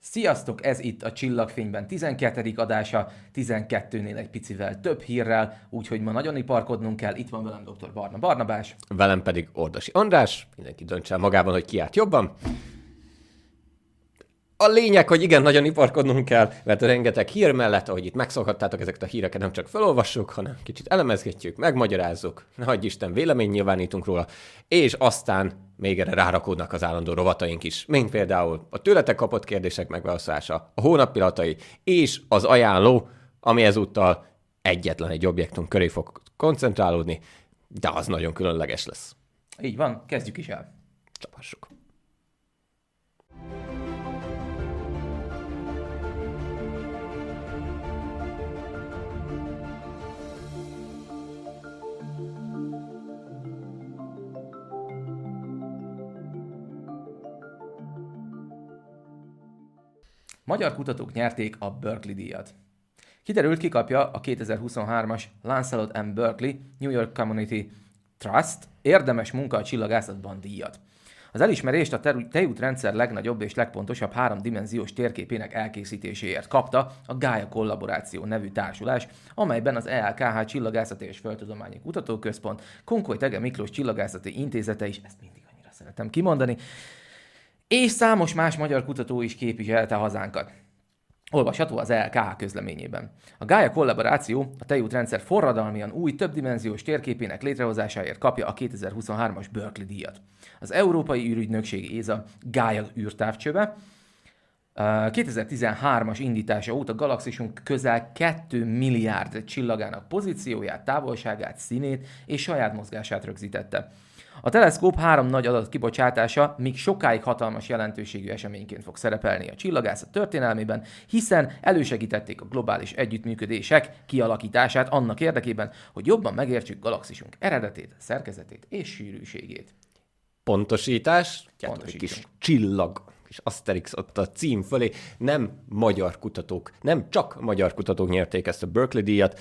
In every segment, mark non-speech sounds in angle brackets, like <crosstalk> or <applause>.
Sziasztok, ez itt a Csillagfényben 12. adása, 12-nél egy picivel több hírrel, úgyhogy ma nagyon iparkodnunk kell. Itt van velem dr. Barna Barnabás. Velem pedig Ordasi András, mindenki döntse el magában, hogy ki jobban. A lényeg, hogy igen, nagyon iparkodnunk kell, mert rengeteg hír mellett, ahogy itt megszokhattátok, ezeket a híreket nem csak felolvassuk, hanem kicsit elemezgetjük, megmagyarázzuk, ne hagyj Isten, vélemény nyilvánítunk róla, és aztán még erre rárakódnak az állandó rovataink is, mint például a tőletek kapott kérdések megválaszolása, a hónap pillanatai és az ajánló, ami ezúttal egyetlen egy objektum köré fog koncentrálódni, de az nagyon különleges lesz. Így van, kezdjük is el. Csapassuk. Magyar kutatók nyerték a Berkeley díjat. Kiderült, ki kapja a 2023-as Lancelot M. Berkeley New York Community Trust érdemes munka a csillagászatban díjat. Az elismerést a tejútrendszer legnagyobb és legpontosabb háromdimenziós térképének elkészítéséért kapta a Gaia Kollaboráció nevű társulás, amelyben az ELKH Csillagászati és Földtudományi Kutatóközpont, Konkoly Tege Miklós Csillagászati Intézete is, ezt mindig annyira szeretem kimondani, és számos más magyar kutató is képviselte hazánkat. Olvasható az LKH közleményében. A Gaia kollaboráció a tejútrendszer forradalmian új többdimenziós térképének létrehozásáért kapja a 2023-as Berkeley díjat. Az Európai űrügynökség ÉZA Gaia űrtávcsöve 2013-as indítása óta galaxisunk közel 2 milliárd csillagának pozícióját, távolságát, színét és saját mozgását rögzítette. A teleszkóp három nagy adat kibocsátása még sokáig hatalmas jelentőségű eseményként fog szerepelni a csillagászat történelmében, hiszen elősegítették a globális együttműködések kialakítását annak érdekében, hogy jobban megértsük galaxisunk eredetét, szerkezetét és sűrűségét. Pontosítás, egy kis csillag és Asterix ott a cím fölé, nem magyar kutatók, nem csak magyar kutatók nyerték ezt a Berkeley díjat,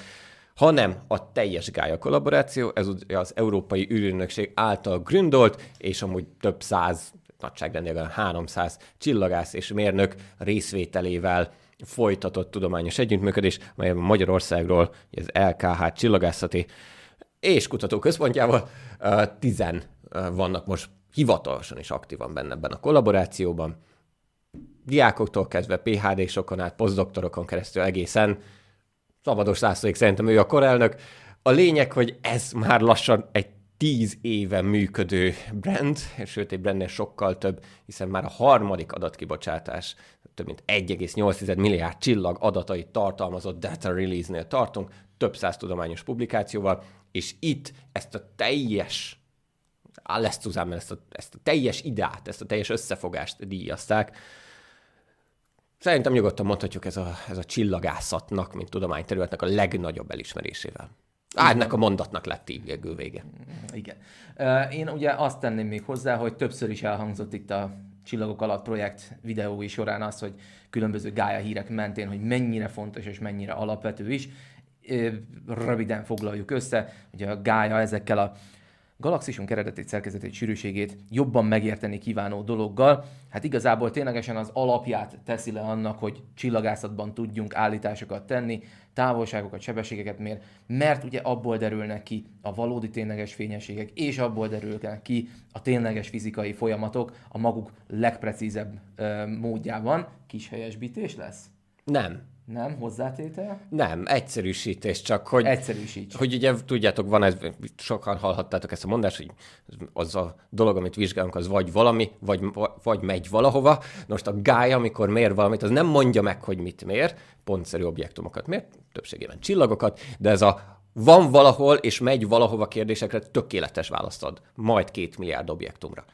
hanem a teljes Gaia kollaboráció, ez az Európai űrügynökség által gründolt, és amúgy több száz, nagyságrendileg 300 csillagász és mérnök részvételével folytatott tudományos együttműködés, mely Magyarországról az LKH csillagászati és kutatóközpontjával tizen vannak most hivatalosan is aktívan benne ebben a kollaborációban. Diákoktól kezdve PHD-sokon át, posztdoktorokon keresztül egészen Szabados Lászlóik szerintem ő a korelnök. A lényeg, hogy ez már lassan egy tíz éve működő brand, sőt egy brandnél sokkal több, hiszen már a harmadik adatkibocsátás, több mint 1,8 milliárd csillag adatait tartalmazott data release-nél tartunk, több száz tudományos publikációval, és itt ezt a teljes lesz ezt a, ezt a teljes ideát, ezt a teljes összefogást díjazták, Szerintem nyugodtan mondhatjuk ez a, ez a csillagászatnak, mint tudományterületnek a legnagyobb elismerésével. Á, ennek a mondatnak lett így vége. Igen. Én ugye azt tenném még hozzá, hogy többször is elhangzott itt a Csillagok alatt projekt videói során az, hogy különböző gája hírek mentén, hogy mennyire fontos és mennyire alapvető is. Röviden foglaljuk össze, hogy a gája ezekkel a galaxisunk eredetét, szerkezetét, sűrűségét jobban megérteni kívánó dologgal, hát igazából ténylegesen az alapját teszi le annak, hogy csillagászatban tudjunk állításokat tenni, távolságokat, sebességeket mér, mert ugye abból derülnek ki a valódi tényleges fényességek, és abból derülnek ki a tényleges fizikai folyamatok a maguk legprecízebb ö, módjában. Kis helyesbítés lesz? Nem. Nem, hozzátétel? Nem, egyszerűsítés, csak hogy... Egyszerűsíts. Hogy ugye tudjátok, van ez, sokan hallhattátok ezt a mondást, hogy az a dolog, amit vizsgálunk, az vagy valami, vagy, vagy megy valahova. Most a gály, amikor mér valamit, az nem mondja meg, hogy mit mér, pontszerű objektumokat mér, többségében csillagokat, de ez a van valahol és megy valahova kérdésekre tökéletes választ ad, majd két milliárd objektumra.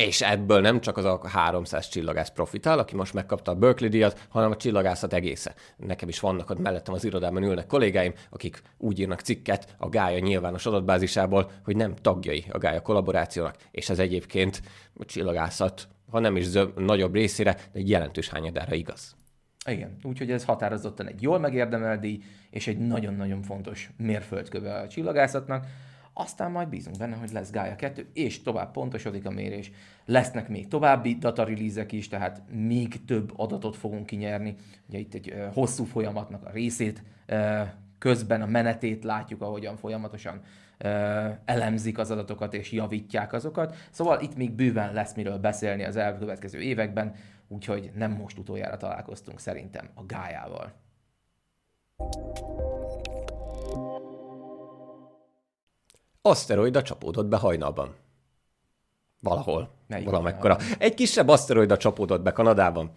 És ebből nem csak az a 300 csillagász profitál, aki most megkapta a Berkeley díjat, hanem a csillagászat egésze. Nekem is vannak ott mellettem az irodában ülnek kollégáim, akik úgy írnak cikket a Gája nyilvános adatbázisából, hogy nem tagjai a Gája kollaborációnak, és ez egyébként a csillagászat, ha nem is zöm, nagyobb részére, de egy jelentős hányadára igaz. Igen, úgyhogy ez határozottan egy jól megérdemelt díj, és egy nagyon-nagyon fontos mérföldköve a csillagászatnak. Aztán majd bízunk benne, hogy lesz Gaia 2, és tovább pontosodik a mérés. Lesznek még további datarilízek is, tehát még több adatot fogunk kinyerni. Ugye itt egy hosszú folyamatnak a részét, közben a menetét látjuk, ahogyan folyamatosan elemzik az adatokat és javítják azokat. Szóval itt még bőven lesz miről beszélni az elkövetkező években, úgyhogy nem most utoljára találkoztunk szerintem a gájával. Aszteroida csapódott be hajnalban. Valahol. Melyik valamekkora. Egy kisebb aszteroida csapódott be Kanadában.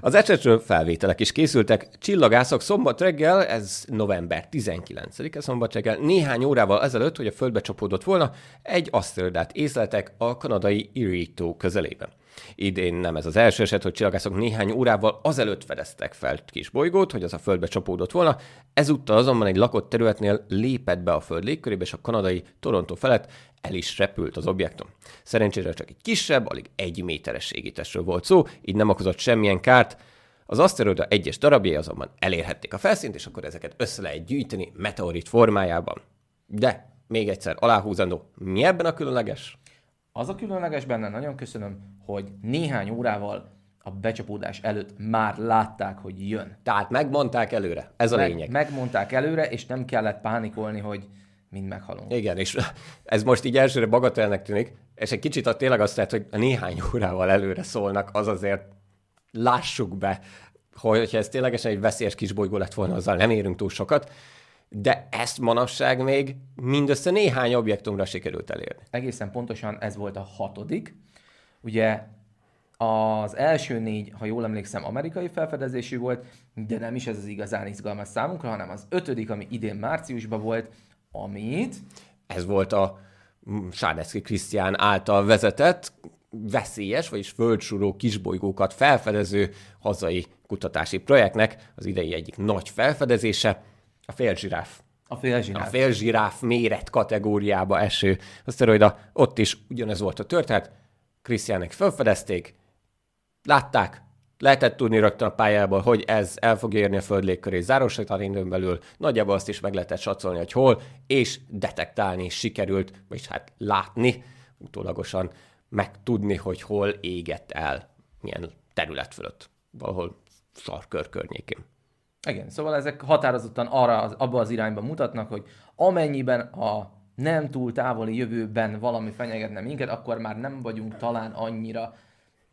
Az esetről felvételek is készültek. Csillagászok szombat reggel, ez november 19-e szombat reggel, néhány órával ezelőtt, hogy a Földbe csapódott volna, egy aszteroidát észleltek a kanadai Erie tó közelében. Idén nem ez az első eset, hogy csillagászok néhány órával azelőtt fedeztek fel kis bolygót, hogy az a földbe csapódott volna. Ezúttal azonban egy lakott területnél lépett be a föld légkörébe, és a kanadai Toronto felett el is repült az objektum. Szerencsére csak egy kisebb, alig egy méteres égítésről volt szó, így nem okozott semmilyen kárt, az aszteroida egyes darabjai azonban elérhették a felszínt, és akkor ezeket össze lehet gyűjteni meteorit formájában. De még egyszer aláhúzandó, mi ebben a különleges? Az a különleges benne, nagyon köszönöm, hogy néhány órával a becsapódás előtt már látták, hogy jön. Tehát megmondták előre, ez a Meg, lényeg. Megmondták előre, és nem kellett pánikolni, hogy mind meghalunk. Igen, és ez most így elsőre bagatelnek tűnik, és egy kicsit a tényleg azt lehet, hogy néhány órával előre szólnak, az azért lássuk be, hogy ha ez ténylegesen egy veszélyes kis bolygó lett volna, azzal nem érünk túl sokat, de ezt manapság még mindössze néhány objektumra sikerült elérni. Egészen pontosan ez volt a hatodik. Ugye az első négy, ha jól emlékszem, amerikai felfedezésű volt, de nem is ez az igazán izgalmas számunkra, hanem az ötödik, ami idén márciusban volt, amit... Ez volt a Sárnecki Krisztián által vezetett, veszélyes, vagyis földsúró kisbolygókat felfedező hazai kutatási projektnek az idei egyik nagy felfedezése, a félzsiráf. A félzsiráf. A félzsiráf méret kategóriába eső aszteroida. Ott is ugyanez volt a történet. Krisztiánek felfedezték, látták, lehetett tudni rögtön a pályából, hogy ez el fog érni a Föld légköré záros időn belül, nagyjából azt is meg lehetett satszolni, hogy hol, és detektálni is sikerült, vagyis hát látni, utólagosan megtudni, hogy hol égett el, milyen terület fölött, valahol sarkör környékén. Igen, szóval ezek határozottan arra, az, abba az irányba mutatnak, hogy amennyiben a nem túl távoli jövőben valami fenyegetne minket, akkor már nem vagyunk talán annyira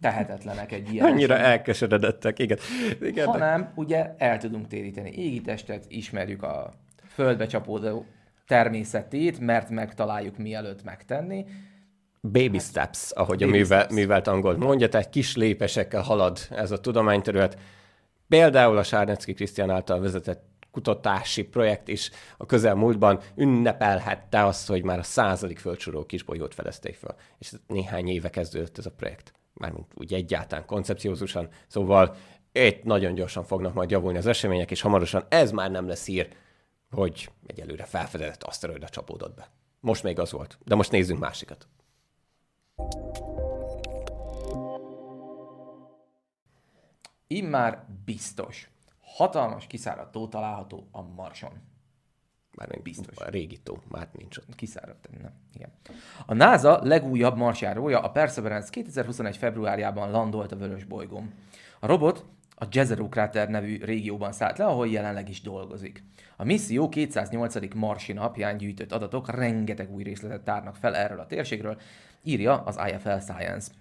tehetetlenek egy ilyen Annyira esetben. elkeseredettek, igen. igen. Hanem ugye el tudunk téríteni égitestet, ismerjük a földbe csapódó természetét, mert megtaláljuk mielőtt megtenni. Baby steps, ahogy baby a művel, steps. művelt angol mondja, tehát kis lépésekkel halad ez a tudományterület. Például a Sárnecki Krisztián által vezetett kutatási projekt is a közelmúltban ünnepelhette azt, hogy már a századik földsoró kisbolyót fedezték fel. És néhány éve kezdődött ez a projekt mármint úgy egyáltalán koncepciózusan, szóval itt nagyon gyorsan fognak majd javulni az események, és hamarosan ez már nem lesz ír, hogy egyelőre felfedezett aszteroida csapódott be. Most még az volt, de most nézzünk másikat. Immár biztos. Hatalmas kiszáradt tó található a Marson. Mármint biztos. A régi tó, már nincs ott. Kiszáradt, nem. Igen. A NASA legújabb marsjárója, a Perseverance 2021. februárjában landolt a Vörös bolygón. A robot a Jezero kráter nevű régióban szállt le, ahol jelenleg is dolgozik. A misszió 208. marsi napján gyűjtött adatok rengeteg új részletet tárnak fel erről a térségről, írja az IFL Science.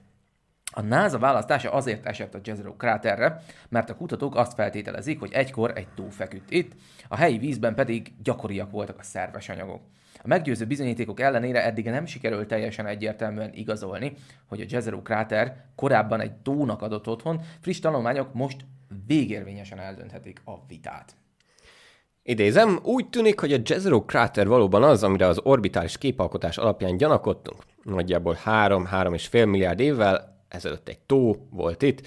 A NASA választása azért esett a Jezero kráterre, mert a kutatók azt feltételezik, hogy egykor egy tó feküdt itt, a helyi vízben pedig gyakoriak voltak a szerves anyagok. A meggyőző bizonyítékok ellenére eddig nem sikerült teljesen egyértelműen igazolni, hogy a Jezero kráter korábban egy tónak adott otthon, friss tanulmányok most végérvényesen eldönthetik a vitát. Idézem, úgy tűnik, hogy a Jezero kráter valóban az, amire az orbitális képalkotás alapján gyanakodtunk. Nagyjából 3-3,5 milliárd évvel ezelőtt egy tó volt itt.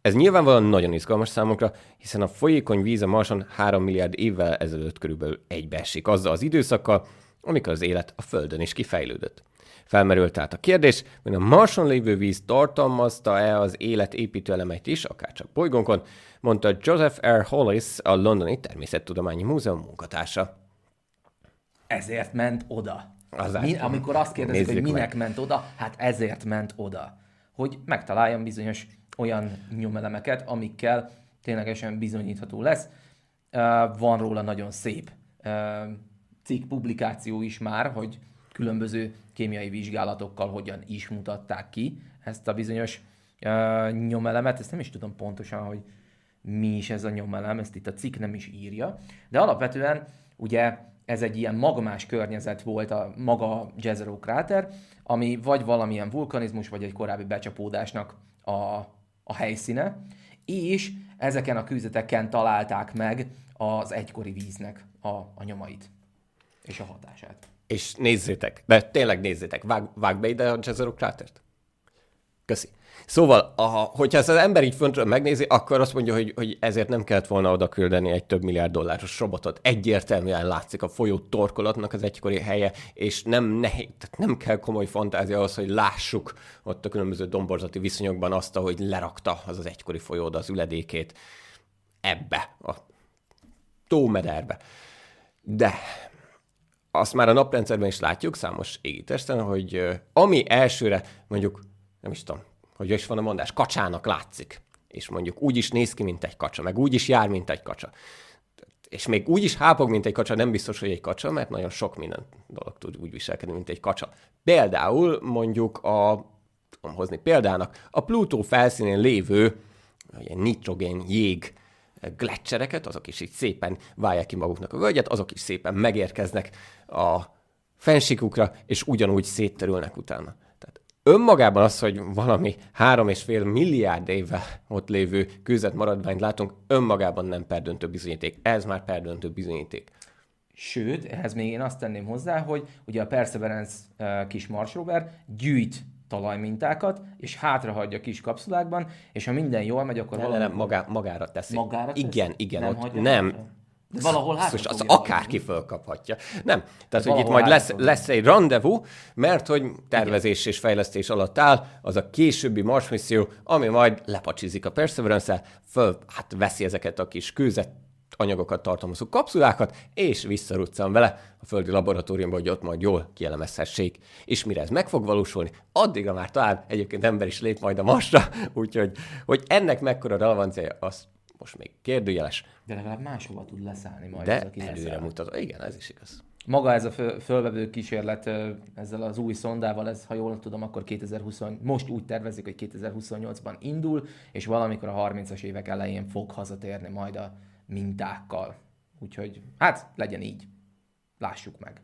Ez nyilvánvalóan nagyon izgalmas számunkra, hiszen a folyékony víz a Marson 3 milliárd évvel ezelőtt körülbelül egybeesik azzal az időszakkal, amikor az élet a Földön is kifejlődött. Felmerült tehát a kérdés, hogy a Marson lévő víz tartalmazta-e az élet építő elemeit is, akár csak bolygónkon, mondta Joseph R. Hollis, a Londoni Természettudományi Múzeum munkatársa. Ezért ment oda. Az Mi, amikor azt kérdezik, hogy minek meg. ment oda, hát ezért ment oda. Hogy megtaláljon bizonyos olyan nyomelemeket, amikkel ténylegesen bizonyítható lesz. Van róla nagyon szép cikk publikáció is már, hogy különböző kémiai vizsgálatokkal hogyan is mutatták ki ezt a bizonyos nyomelemet. Ezt nem is tudom pontosan, hogy mi is ez a nyomelem, ezt itt a cikk nem is írja. De alapvetően ugye ez egy ilyen magmás környezet volt a maga Jezero kráter, ami vagy valamilyen vulkanizmus, vagy egy korábbi becsapódásnak a, a helyszíne, és ezeken a kőzeteken találták meg az egykori víznek a, a nyomait és a hatását. És nézzétek, de tényleg nézzétek, vág, vág be ide a Jezero krátert. Köszi. Szóval, a, hogyha ezt az ember így föntről megnézi, akkor azt mondja, hogy, hogy ezért nem kellett volna oda küldeni egy több milliárd dolláros robotot. Egyértelműen látszik a folyó torkolatnak az egykori helye, és nem, nehéz, tehát nem kell komoly fantázia ahhoz, hogy lássuk ott a különböző domborzati viszonyokban azt, hogy lerakta az az egykori folyó az üledékét ebbe, a tómederbe. De azt már a naprendszerben is látjuk, számos égitesten, hogy ami elsőre mondjuk, nem is tudom, hogy is van a mondás, kacsának látszik, és mondjuk úgy is néz ki, mint egy kacsa, meg úgy is jár, mint egy kacsa. És még úgy is hápog, mint egy kacsa, nem biztos, hogy egy kacsa, mert nagyon sok minden dolog tud úgy viselkedni, mint egy kacsa. Például mondjuk a, tudom hozni példának, a Plutó felszínén lévő ilyen nitrogén jég gletszereket, azok is így szépen válják ki maguknak a völgyet, azok is szépen megérkeznek a fensíkukra, és ugyanúgy szétterülnek utána önmagában az, hogy valami három és fél milliárd éve ott lévő kőzet maradványt látunk, önmagában nem perdöntő bizonyíték. Ez már perdöntő bizonyíték. Sőt, ehhez még én azt tenném hozzá, hogy ugye a Perseverance uh, kis Mars rover gyűjt talajmintákat, és hátrahagyja kis kapszulákban, és ha minden jól megy, akkor nem, valami... Nem, magá, magára teszi. Magára teszi? Igen, igen, nem, ott nem? De valahol hát az akárki fölkaphatja. Nem. Tehát, hogy itt majd lesz, lesz egy rendezvú, mert hogy tervezés és fejlesztés alatt áll az a későbbi Mars misszió, ami majd lepacsizik a Perseverance-el, föl, hát veszi ezeket a kis kőzet anyagokat tartalmazó kapszulákat, és visszaruccan vele a földi laboratóriumba, hogy ott majd jól kielemezhessék. És mire ez meg fog valósulni, addigra már talán egyébként ember is lép majd a Marsra, <laughs> úgyhogy hogy ennek mekkora relevanciája, az most még kérdőjeles. De legalább máshova tud leszállni majd. De ez, előre mutat. Igen, ez is igaz. Maga ez a fölvevő kísérlet ezzel az új szondával, ez, ha jól tudom, akkor 2020, most úgy tervezik, hogy 2028-ban indul, és valamikor a 30-as évek elején fog hazatérni majd a mintákkal. Úgyhogy, hát legyen így. Lássuk meg.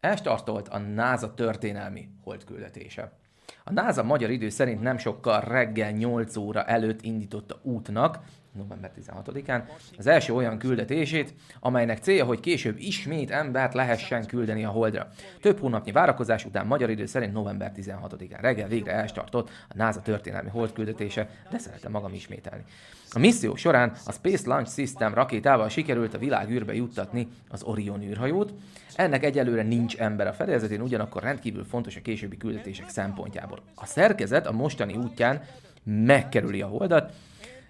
Elstartolt a NASA történelmi holdküldetése. A NASA magyar idő szerint nem sokkal reggel 8 óra előtt indította útnak, november 16-án, az első olyan küldetését, amelynek célja, hogy később ismét embert lehessen küldeni a Holdra. Több hónapnyi várakozás után magyar idő szerint november 16-án reggel végre elstartott a NASA történelmi holdküldetése, de szeretem magam ismételni. A misszió során a Space Launch System rakétával sikerült a világ űrbe juttatni az Orion űrhajót. Ennek egyelőre nincs ember a fedezetén, ugyanakkor rendkívül fontos a későbbi küldetések szempontjából. A szerkezet a mostani útján megkerüli a holdat,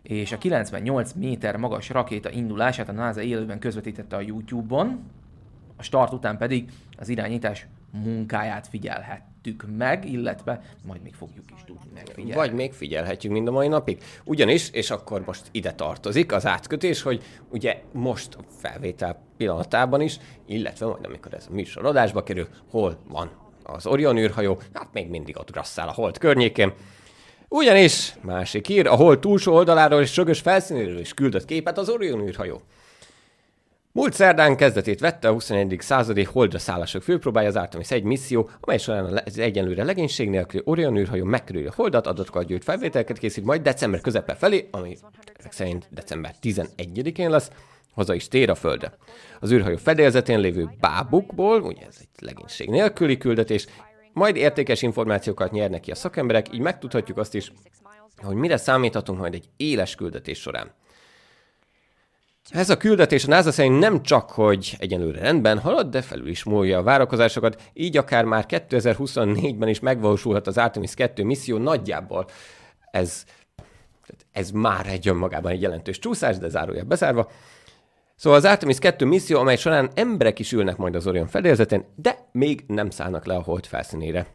és a 98 méter magas rakéta indulását a NASA élőben közvetítette a YouTube-on, a start után pedig az irányítás munkáját figyelhettük meg, illetve majd még fogjuk is tudni megfigyelni. Vagy még figyelhetjük mind a mai napig. Ugyanis, és akkor most ide tartozik az átkötés, hogy ugye most a felvétel pillanatában is, illetve majd amikor ez a műsor adásba kerül, hol van az Orion űrhajó, hát még mindig ott grasszál a hold környékén, ugyanis, másik ír, a hold túlsó oldaláról és sögös felszínéről is küldött képet az Orion űrhajó. Múlt szerdán kezdetét vette a 21. századi holdra szállások főpróbája az Artemis egy misszió, amely során az egyenlőre legénység nélkül Orion űrhajó megkerüli a holdat, adatokat gyűjt felvételeket készít, majd december közepe felé, ami szerint december 11-én lesz, haza is tér a Földre. Az űrhajó fedélzetén lévő bábukból, ugye ez egy legénység nélküli küldetés, majd értékes információkat nyernek ki a szakemberek, így megtudhatjuk azt is, hogy mire számíthatunk majd egy éles küldetés során. Ez a küldetés a NASA szerint nem csak, hogy egyenlőre rendben halad, de felül is múlja a várakozásokat, így akár már 2024-ben is megvalósulhat az Artemis 2 misszió nagyjából. Ez, ez már egy önmagában egy jelentős csúszás, de zárója bezárva. Szóval az Artemis 2 misszió, amely során emberek is ülnek majd az Orion fedélzetén, de még nem szállnak le a hold felszínére.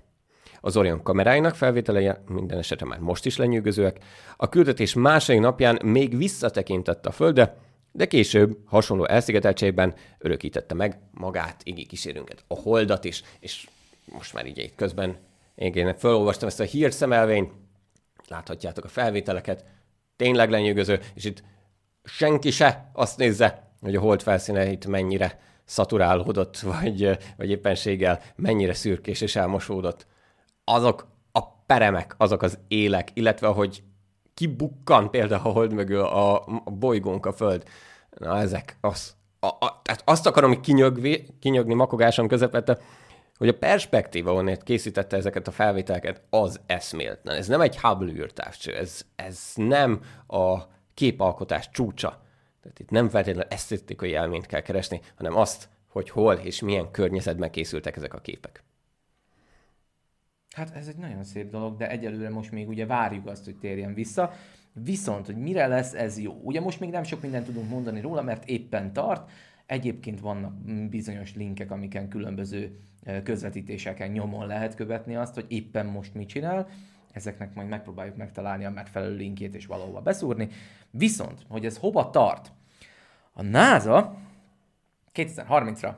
Az Orion kameráinak felvételei minden esetre már most is lenyűgözőek. A küldetés második napján még visszatekintett a Földre, de később hasonló elszigeteltségben örökítette meg magát, igi kísérünket, a holdat is, és most már így itt közben én felolvastam ezt a hírszemelvényt, láthatjátok a felvételeket, tényleg lenyűgöző, és itt senki se azt nézze, hogy a hold felszíne itt mennyire szaturálódott, vagy, vagy éppenséggel mennyire szürkés és elmosódott. Azok a peremek, azok az élek, illetve ahogy kibukkan például a hold mögül a, a bolygónk a föld. Na ezek, az, a, a, tehát azt akarom kinyögni, kinyögni makogásom közepette, hogy a perspektíva, onnét készítette ezeket a felvételeket, az eszméletlen. Ez nem egy Hubble űrtávcső, ez, ez nem a képalkotás csúcsa. Tehát itt nem feltétlenül esztétikai élményt kell keresni, hanem azt, hogy hol és milyen környezetben készültek ezek a képek. Hát ez egy nagyon szép dolog, de egyelőre most még ugye várjuk azt, hogy térjen vissza. Viszont, hogy mire lesz ez jó? Ugye most még nem sok mindent tudunk mondani róla, mert éppen tart. Egyébként vannak bizonyos linkek, amiken különböző közvetítéseken nyomon lehet követni azt, hogy éppen most mit csinál. Ezeknek majd megpróbáljuk megtalálni a megfelelő linkjét és valahova beszúrni. Viszont, hogy ez hova tart? A NASA 2030-ra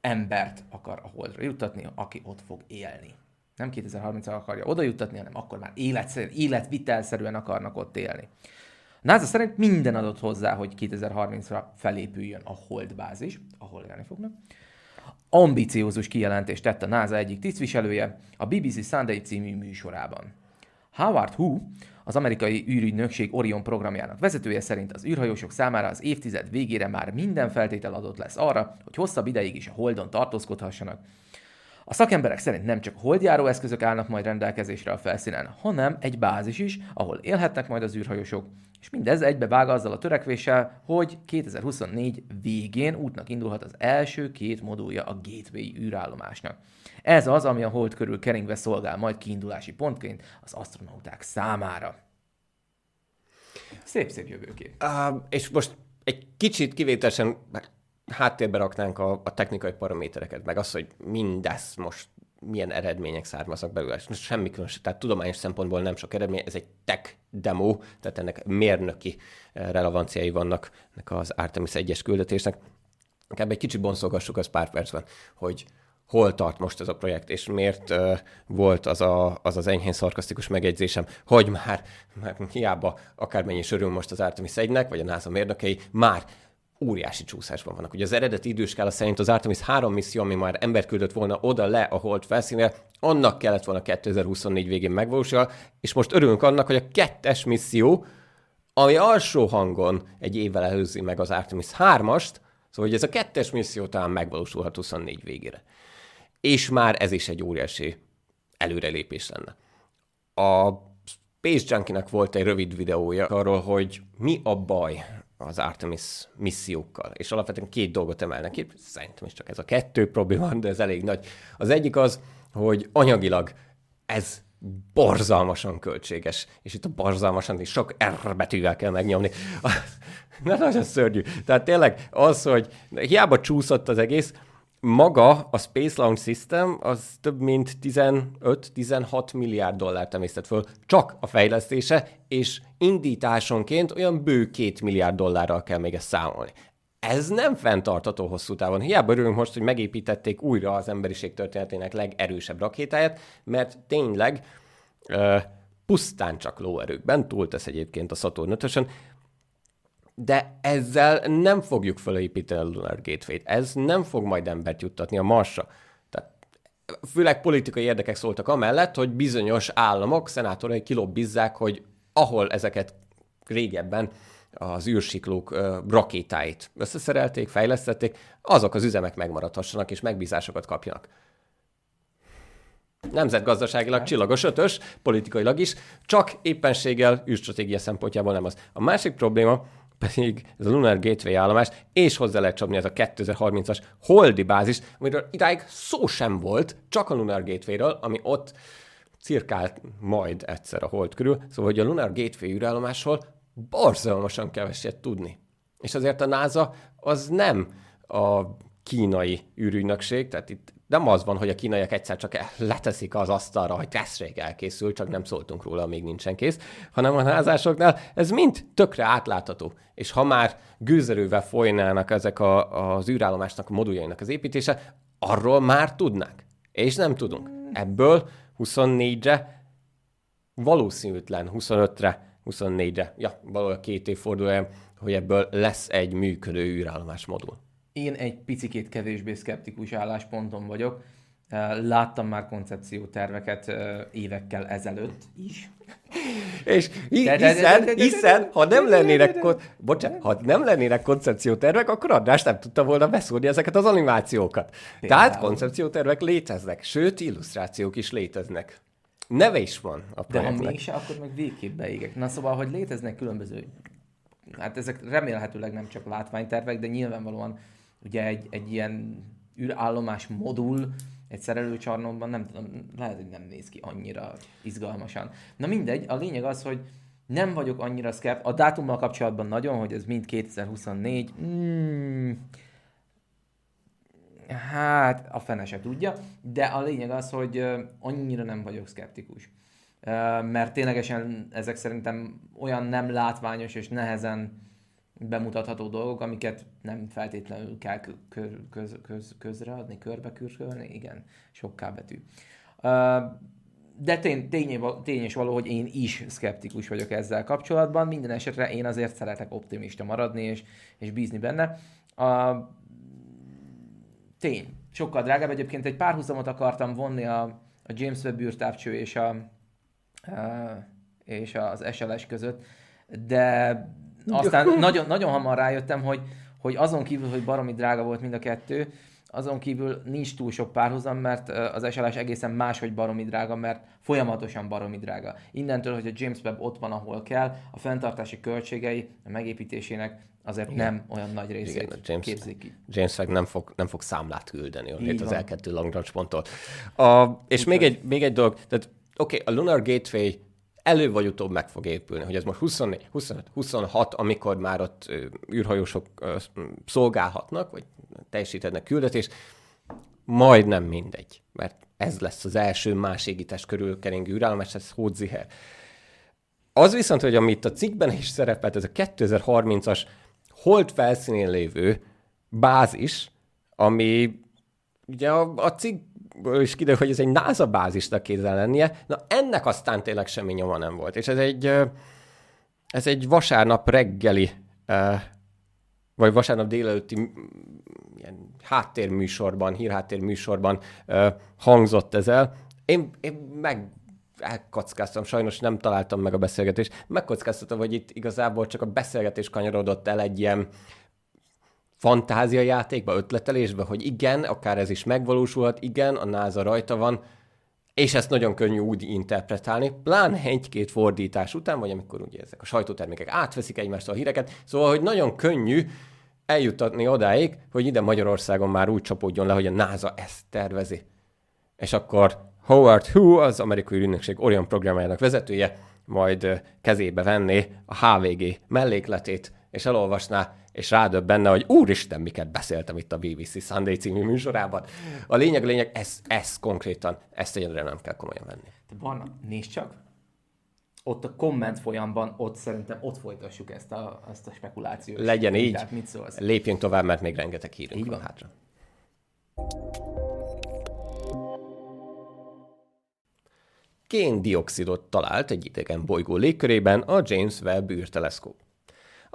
embert akar a Holdra juttatni, aki ott fog élni. Nem 2030-ra akarja oda juttatni, hanem akkor már életszerűen, életvitelszerűen akarnak ott élni. A NASA szerint minden adott hozzá, hogy 2030-ra felépüljön a Hold bázis, ahol élni fognak. Ambiciózus kijelentést tett a NASA egyik tisztviselője a BBC Sunday című műsorában. Howard Hu, az amerikai űrügynökség Orion programjának vezetője szerint az űrhajósok számára az évtized végére már minden feltétel adott lesz arra, hogy hosszabb ideig is a Holdon tartózkodhassanak, a szakemberek szerint nem csak holdjáró eszközök állnak majd rendelkezésre a felszínen, hanem egy bázis is, ahol élhetnek majd az űrhajósok, és mindez egybevág azzal a törekvéssel, hogy 2024 végén útnak indulhat az első két modulja a Gateway űrállomásnak. Ez az, ami a hold körül keringve szolgál majd kiindulási pontként az astronauták számára. Szép-szép jövőkép. Uh, és most egy kicsit kivételesen, háttérbe raknánk a, a technikai paramétereket, meg az, hogy mindez most milyen eredmények származnak belőle. És semmi különös, tehát tudományos szempontból nem sok eredmény, ez egy tech demo, tehát ennek mérnöki eh, relevanciái vannak ennek az Artemis 1-es küldetésnek. Inkább egy kicsit bonszolgassuk az pár percben, hogy hol tart most ez a projekt, és miért uh, volt az, a, az az enyhén szarkasztikus megjegyzésem, hogy már, már hiába akármennyi örül most az Artemis 1-nek, vagy a NASA mérnökei, már óriási csúszásban vannak. Ugye az eredeti időskála szerint az Artemis 3 misszió, ami már ember küldött volna oda le a hold felszínére, annak kellett volna 2024 végén megvalósulni, és most örülünk annak, hogy a kettes misszió, ami alsó hangon egy évvel előzi meg az Artemis 3-ast, szóval hogy ez a kettes misszió talán megvalósulhat 24 végére. És már ez is egy óriási előrelépés lenne. A Space Junkie-nak volt egy rövid videója arról, hogy mi a baj az Artemis missziókkal, és alapvetően két dolgot emelnek ki, szerintem is csak ez a kettő probléma, de ez elég nagy. Az egyik az, hogy anyagilag ez borzalmasan költséges, és itt a borzalmasan is sok R betűvel kell megnyomni. <laughs> Na, nagyon szörnyű. Tehát tényleg az, hogy hiába csúszott az egész, maga a Space Launch System az több mint 15-16 milliárd dollárt emésztett föl csak a fejlesztése, és indításonként olyan bő 2 milliárd dollárral kell még ezt számolni. Ez nem fenntartató hosszú távon. Hiába örülünk most, hogy megépítették újra az emberiség történetének legerősebb rakétáját, mert tényleg uh, pusztán csak lóerőkben túltesz egyébként a Saturn 5 de ezzel nem fogjuk felépíteni a Lunar Gateway-t. Ez nem fog majd embert juttatni a Marsra. Tehát főleg politikai érdekek szóltak amellett, hogy bizonyos államok, szenátorai kilobbizzák, hogy ahol ezeket régebben az űrsiklók rakétáit összeszerelték, fejlesztették, azok az üzemek megmaradhassanak és megbízásokat kapjanak. Nemzetgazdaságilag csillagos ötös, politikailag is, csak éppenséggel űrstratégia szempontjából nem az. A másik probléma, pedig ez a Lunar Gateway állomás, és hozzá lehet csapni ez a 2030-as holdi bázis, amiről idáig szó sem volt, csak a Lunar Gateway-ről, ami ott cirkált majd egyszer a hold körül, szóval hogy a Lunar Gateway űrállomásról borzalmasan keveset tudni. És azért a NASA az nem a kínai űrügynökség, tehát itt nem az van, hogy a kínaiak egyszer csak leteszik az asztalra, hogy tesztrég elkészül, csak nem szóltunk róla, még nincsen kész, hanem a házásoknál ez mind tökre átlátható. És ha már gőzerővel folynának ezek a, az űrállomásnak a moduljainak az építése, arról már tudnák. És nem tudunk. Ebből 24-re valószínűtlen 25-re, 24-re, ja, valahol két évfordulója, hogy ebből lesz egy működő űrállomás modul. Én egy picikét kevésbé szkeptikus állásponton vagyok. Láttam már koncepcióterveket évekkel ezelőtt is. És hiszen, hiszen ha nem lennének, bocsánat, ha nem lennének koncepciótervek, akkor András nem tudta volna beszúrni ezeket az animációkat. Tehát koncepciótervek léteznek, sőt, illusztrációk is léteznek. Neve is van a projektnek. De ha mégse, akkor meg végképp beégek. Na szóval, hogy léteznek különböző, hát ezek remélhetőleg nem csak látványtervek, de nyilvánvalóan ugye egy, egy ilyen űrállomás modul egy szerelőcsarnokban nem tudom, lehet, hogy nem néz ki annyira izgalmasan. Na mindegy, a lényeg az, hogy nem vagyok annyira szkept, a dátummal kapcsolatban nagyon, hogy ez mind 2024, mm, hát a fene se tudja, de a lényeg az, hogy annyira nem vagyok szkeptikus. Mert ténylegesen ezek szerintem olyan nem látványos és nehezen bemutatható dolgok, amiket nem feltétlenül kell kö- köz, köz, közreadni, körbekürkölni, igen, sok betű. De tény, tény, tény és való, hogy én is szkeptikus vagyok ezzel kapcsolatban. Minden esetre én azért szeretek optimista maradni és, és bízni benne. A, tény. Sokkal drágább. Egyébként egy párhuzamot akartam vonni a, a James Webb űrtávcső és, a, a, és az SLS között, de aztán nagyon, nagyon hamar rájöttem, hogy, hogy azon kívül, hogy baromi drága volt mind a kettő, azon kívül nincs túl sok párhuzam, mert az SLS egészen máshogy baromi drága, mert folyamatosan baromi drága. Innentől, hogy a James Webb ott van, ahol kell, a fenntartási költségei a megépítésésének azért Igen. nem olyan nagy részét Igen, James, képzik ki. James Webb nem fog, nem fog számlát küldeni onnét az L2 Long ponttól. A, és még egy, még egy dolog, tehát oké, okay, a Lunar Gateway elő vagy utóbb meg fog épülni, hogy ez most 24, 25, 26, amikor már ott űrhajósok szolgálhatnak, vagy teljesítenek küldetést, majd nem mindegy, mert ez lesz az első más égítés körül keringő űrállomás, ez Hódziher. Az viszont, hogy amit a cikkben is szerepelt, ez a 2030-as hold felszínén lévő bázis, ami ugye a, a cikk is kiderül, hogy ez egy NASA bázisnak kézzel lennie. Na ennek aztán tényleg semmi nyoma nem volt. És ez egy, ez egy vasárnap reggeli, vagy vasárnap délelőtti ilyen háttérműsorban, hírháttérműsorban hangzott ez el. Én, én meg elkockáztam, sajnos nem találtam meg a beszélgetést, megkockáztatom, hogy itt igazából csak a beszélgetés kanyarodott el egy ilyen fantáziajátékba, ötletelésbe, hogy igen, akár ez is megvalósulhat, igen, a NASA rajta van, és ezt nagyon könnyű úgy interpretálni, pláne egy-két fordítás után, vagy amikor ugye ezek a sajtótermékek átveszik egymást a híreket, szóval, hogy nagyon könnyű eljutatni odáig, hogy ide Magyarországon már úgy csapódjon le, hogy a NASA ezt tervezi. És akkor Howard Hu, az amerikai ügynökség Orion programjának vezetője, majd kezébe venné a HVG mellékletét, és elolvasná, és rádöbbenne, hogy úristen, miket beszéltem itt a BBC Sunday című műsorában. A lényeg, a lényeg, ez, ez konkrétan, ezt egyedül nem kell komolyan venni. De Barna, nézd csak, ott a komment folyamban, ott szerintem ott folytassuk ezt a, ezt a spekulációt. Legyen így, Tehát mit szólsz? lépjünk tovább, mert még rengeteg hírünk így van. van hátra. Kén-dioxidot talált egy idegen bolygó légkörében a James Webb űrteleszkóp.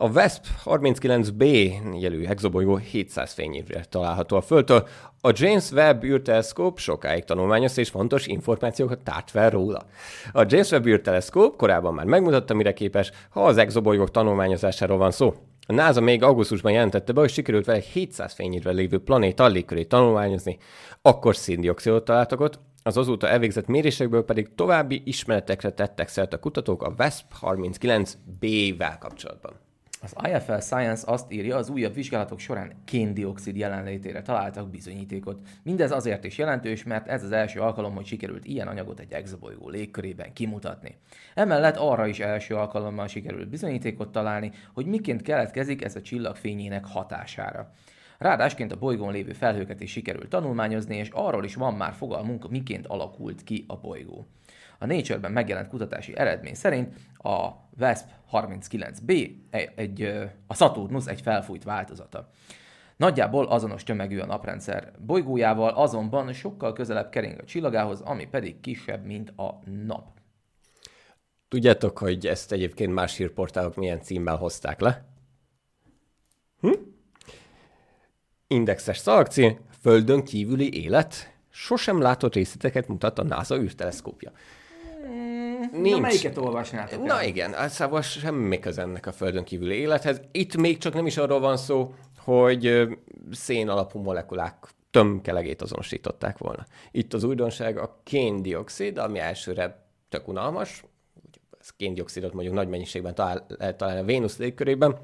A WESP 39b jelű exobolygó 700 fényévre található a Földtől. A James Webb űrteleszkóp sokáig tanulmányozta és fontos információkat tárt fel róla. A James Webb űrteleszkóp korábban már megmutatta, mire képes, ha az exobolygók tanulmányozásáról van szó. A NASA még augusztusban jelentette be, hogy sikerült vele 700 fényévre lévő planéta légkörét tanulmányozni. Akkor széndiokszidot találtak ott, az azóta elvégzett mérésekből pedig további ismeretekre tettek szert a kutatók a WESP 39b-vel kapcsolatban. Az IFL Science azt írja, az újabb vizsgálatok során kéndioxid jelenlétére találtak bizonyítékot. Mindez azért is jelentős, mert ez az első alkalom, hogy sikerült ilyen anyagot egy exobolygó légkörében kimutatni. Emellett arra is első alkalommal sikerült bizonyítékot találni, hogy miként keletkezik ez a csillag fényének hatására. Ráadásként a bolygón lévő felhőket is sikerült tanulmányozni, és arról is van már fogalmunk, miként alakult ki a bolygó. A Nature-ben megjelent kutatási eredmény szerint a WESP 39b egy, a Saturnus egy felfújt változata. Nagyjából azonos tömegű a naprendszer bolygójával, azonban sokkal közelebb kering a csillagához, ami pedig kisebb, mint a nap. Tudjátok, hogy ezt egyébként más hírportálok milyen címmel hozták le? Hm? Indexes szalagcím, Földön kívüli élet, sosem látott részleteket mutat a NASA űrteleszkópja. Nincs. Na, melyiket olvasnátok Na el? igen, általában semmi köze ennek a Földön kívüli élethez. Itt még csak nem is arról van szó, hogy szén alapú molekulák tömkelegét azonosították volna. Itt az újdonság a kén-dioxid, ami elsőre tök unalmas, kén-dioxidot mondjuk nagy mennyiségben talál, lehet találni a Vénusz légkörében,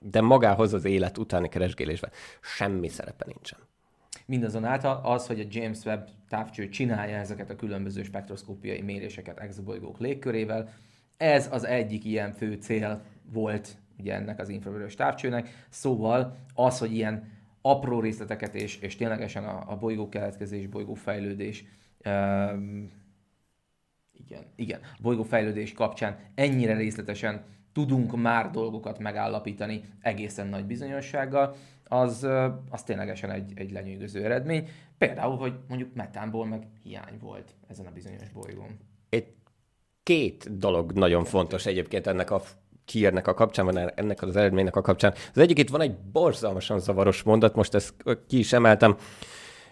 de magához az élet utáni keresgélésben semmi szerepe nincsen. Mindazonáltal az, hogy a James Webb távcső csinálja ezeket a különböző spektroszkópiai méréseket exobolygók légkörével, ez az egyik ilyen fő cél volt ugye ennek az infravörös távcsőnek, szóval az, hogy ilyen apró részleteket és, és ténylegesen a, a bolygó keletkezés, bolygó fejlődés, um, igen, igen, bolygó fejlődés kapcsán ennyire részletesen tudunk már dolgokat megállapítani egészen nagy bizonyossággal, az, az ténylegesen egy, egy lenyűgöző eredmény. Például, hogy mondjuk metánból meg hiány volt ezen a bizonyos bolygón. Itt két dolog nagyon fontos egyébként ennek a kiérnek a kapcsán, van ennek az eredménynek a kapcsán. Az egyik itt van egy borzalmasan zavaros mondat, most ezt ki is emeltem,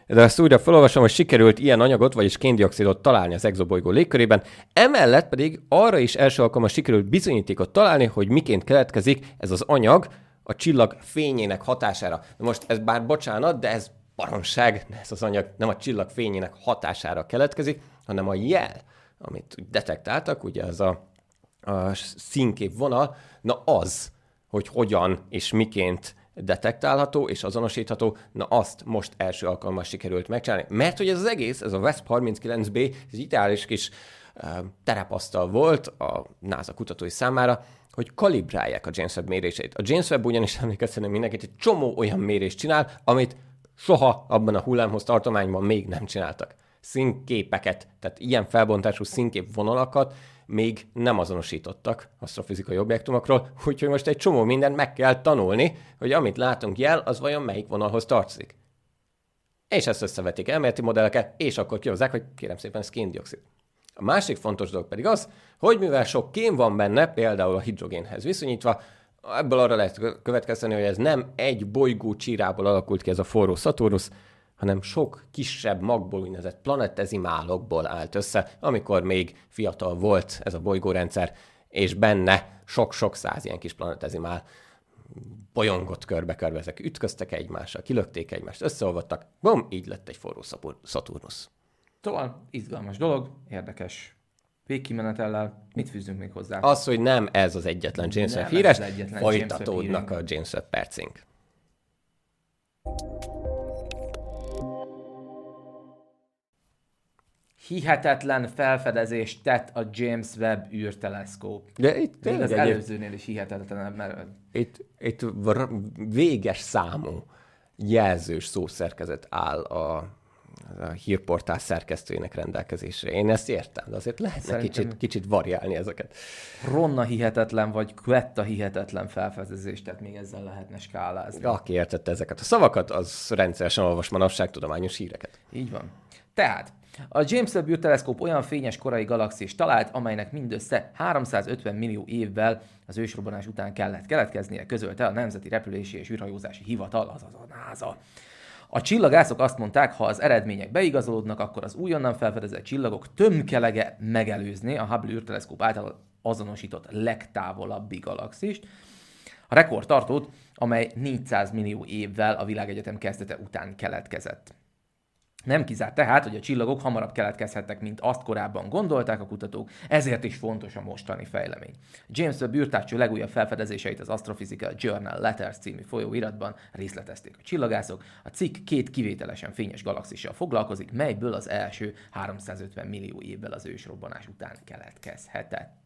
de ezt újra felolvasom, hogy sikerült ilyen anyagot, vagyis kéndioxidot találni az exobolygó légkörében, emellett pedig arra is első alkalommal sikerült bizonyítékot találni, hogy miként keletkezik ez az anyag a csillag fényének hatására. Na most ez bár bocsánat, de ez baromság, ez az anyag nem a csillag fényének hatására keletkezik, hanem a jel, amit detektáltak, ugye ez a, a színkép vonal, na az, hogy hogyan és miként detektálható és azonosítható, na azt most első alkalommal sikerült megcsinálni. Mert hogy ez az egész, ez a WESP 39B, ez ideális kis uh, volt a NASA kutatói számára, hogy kalibrálják a James Webb méréseit. A James Webb ugyanis <laughs> emlékeztenem mindenkit, egy csomó olyan mérést csinál, amit soha abban a hullámhoz tartományban még nem csináltak. Színképeket, tehát ilyen felbontású színkép vonalakat még nem azonosítottak asztrofizikai objektumokról, úgyhogy most egy csomó mindent meg kell tanulni, hogy amit látunk jel, az vajon melyik vonalhoz tartozik. És ezt összevetik elméleti modelleket, és akkor kihozzák, hogy kérem szépen, ez kéndioxid. A másik fontos dolog pedig az, hogy mivel sok kém van benne, például a hidrogénhez viszonyítva, ebből arra lehet következteni, hogy ez nem egy bolygó csírából alakult ki ez a forró Saturnus, hanem sok kisebb magból úgynevezett planetezimálokból állt össze, amikor még fiatal volt ez a bolygórendszer, és benne sok-sok száz ilyen kis planetezimál bolyongott körbe-körbe, ezek ütköztek egymással, kilökték egymást, összeolvadtak, bom, így lett egy forró Saturnus. Szóval izgalmas dolog, érdekes végkimenetellel. Mit fűzünk még hozzá? Az, hogy nem ez az egyetlen James Webb híres, folytatódnak a James Webb percink. Hihetetlen felfedezést tett a James Webb űrteleszkóp. De itt Még az előzőnél is hihetetlen, mert... Itt, itt véges számú jelzős szószerkezet áll a a hírportál szerkesztőjének rendelkezésre. Én ezt értem, de azért lehetne kicsit, kicsit variálni ezeket. Ronna hihetetlen, vagy Quetta hihetetlen felfedezés, tehát még ezzel lehetne skálázni. Aki értette ezeket a szavakat, az rendszeresen olvas manapság tudományos híreket. Így van. Tehát, a James Webb űrteleszkóp olyan fényes korai galaxis talált, amelynek mindössze 350 millió évvel az ősrobbanás után kellett keletkeznie, közölte a Nemzeti Repülési és űrhajózási Hivatal, azaz a NASA. A csillagászok azt mondták, ha az eredmények beigazolódnak, akkor az újonnan felfedezett csillagok tömkelege megelőzni a Hubble űrteleszkóp által azonosított legtávolabbi galaxist, a rekordtartót, amely 400 millió évvel a világegyetem kezdete után keletkezett. Nem kizárt tehát, hogy a csillagok hamarabb keletkezhettek, mint azt korábban gondolták a kutatók, ezért is fontos a mostani fejlemény. James Webb űrtávcső legújabb felfedezéseit az Astrophysical Journal Letters című folyóiratban részletezték a csillagászok. A cikk két kivételesen fényes galaxissal foglalkozik, melyből az első 350 millió évvel az ősrobbanás után keletkezhetett.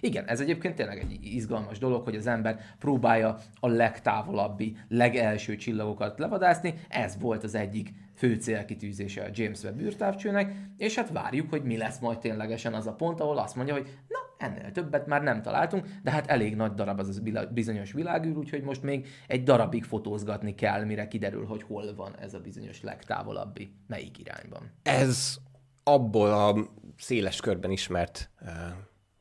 Igen, ez egyébként tényleg egy izgalmas dolog, hogy az ember próbálja a legtávolabbi, legelső csillagokat levadászni. Ez volt az egyik fő célkitűzése a James Webb űrtávcsőnek, és hát várjuk, hogy mi lesz majd ténylegesen az a pont, ahol azt mondja, hogy na, ennél többet már nem találtunk, de hát elég nagy darab az a bizonyos világűr, úgyhogy most még egy darabig fotózgatni kell, mire kiderül, hogy hol van ez a bizonyos legtávolabbi, melyik irányban. Ez abból a széles körben ismert uh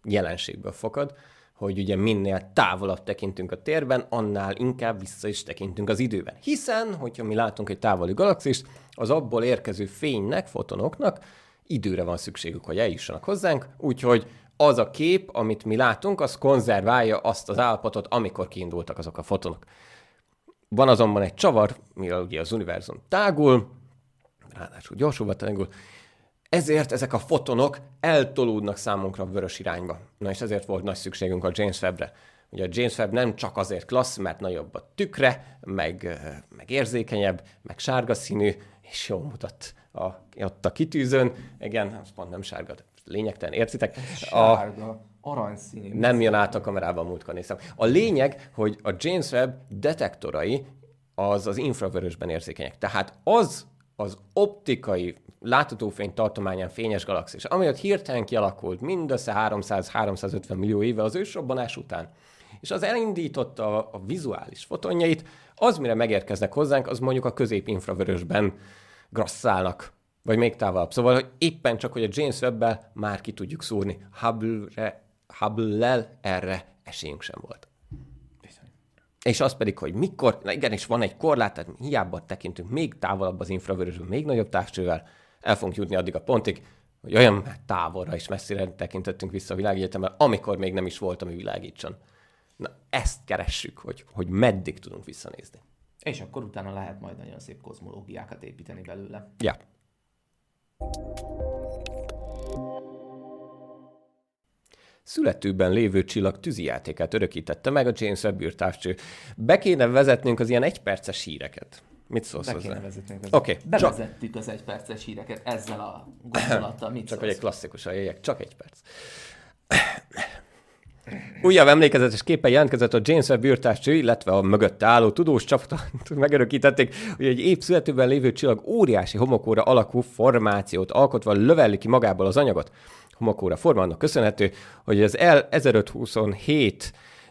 jelenségből fakad, hogy ugye minél távolabb tekintünk a térben, annál inkább vissza is tekintünk az időben. Hiszen, hogyha mi látunk egy távoli galaxist, az abból érkező fénynek, fotonoknak időre van szükségük, hogy eljussanak hozzánk, úgyhogy az a kép, amit mi látunk, az konzerválja azt az állapotot, amikor kiindultak azok a fotonok. Van azonban egy csavar, mivel ugye az univerzum tágul, ráadásul gyorsulva tágul, ezért ezek a fotonok eltolódnak számunkra a vörös irányba. Na és ezért volt nagy szükségünk a James Webbre. Ugye a James Webb nem csak azért klassz, mert nagyobb a tükre, meg, meg érzékenyebb, meg sárga színű, és jól mutat a, ott a kitűzőn. Igen, az pont nem sárga, de lényegtelen, értitek? Sárga, aranyszínű. Nem jön át a kamerában, múltkor néztem. A lényeg, hogy a James Webb detektorai az az infravörösben érzékenyek. Tehát az az optikai láthatófény tartományán fényes galaxis, ami ott hirtelen kialakult mindössze 300-350 millió éve az ősrobbanás után, és az elindította a, a vizuális fotonjait, az, mire megérkeznek hozzánk, az mondjuk a középinfravörösben grasszálnak, vagy még távolabb. Szóval hogy éppen csak, hogy a James Webb-bel már ki tudjuk szúrni. Hubble-re, Hubble-lel erre esélyünk sem volt. És az pedig, hogy mikor, na igen, és van egy korlát, tehát hiába tekintünk még távolabb az infravörösben, még nagyobb távcsővel, el fogunk jutni addig a pontig, hogy olyan távolra és messzire tekintettünk vissza a világegyetemre, amikor még nem is volt, ami világítson. Na, ezt keressük, hogy, hogy meddig tudunk visszanézni. És akkor utána lehet majd nagyon szép kozmológiákat építeni belőle. Ja. Születőben lévő csillag tűzijátékát örökítette meg a James Webb űrtávcső. Be kéne vezetnünk az ilyen egyperces híreket. Mit szólsz Be hozzá? Oké. Okay. Bevezettük csak... az egyperces híreket ezzel a gondolattal. Mit csak hogy egy klasszikus jöjjek. Csak egy perc. Újabb emlékezetes képen jelentkezett a James Webb űrtávcső, illetve a mögötte álló tudós csapat <laughs> megörökítették, hogy egy épp születőben lévő csillag óriási homokóra alakú formációt alkotva löveli ki magából az anyagot. Homokóra forma annak köszönhető, hogy az L1527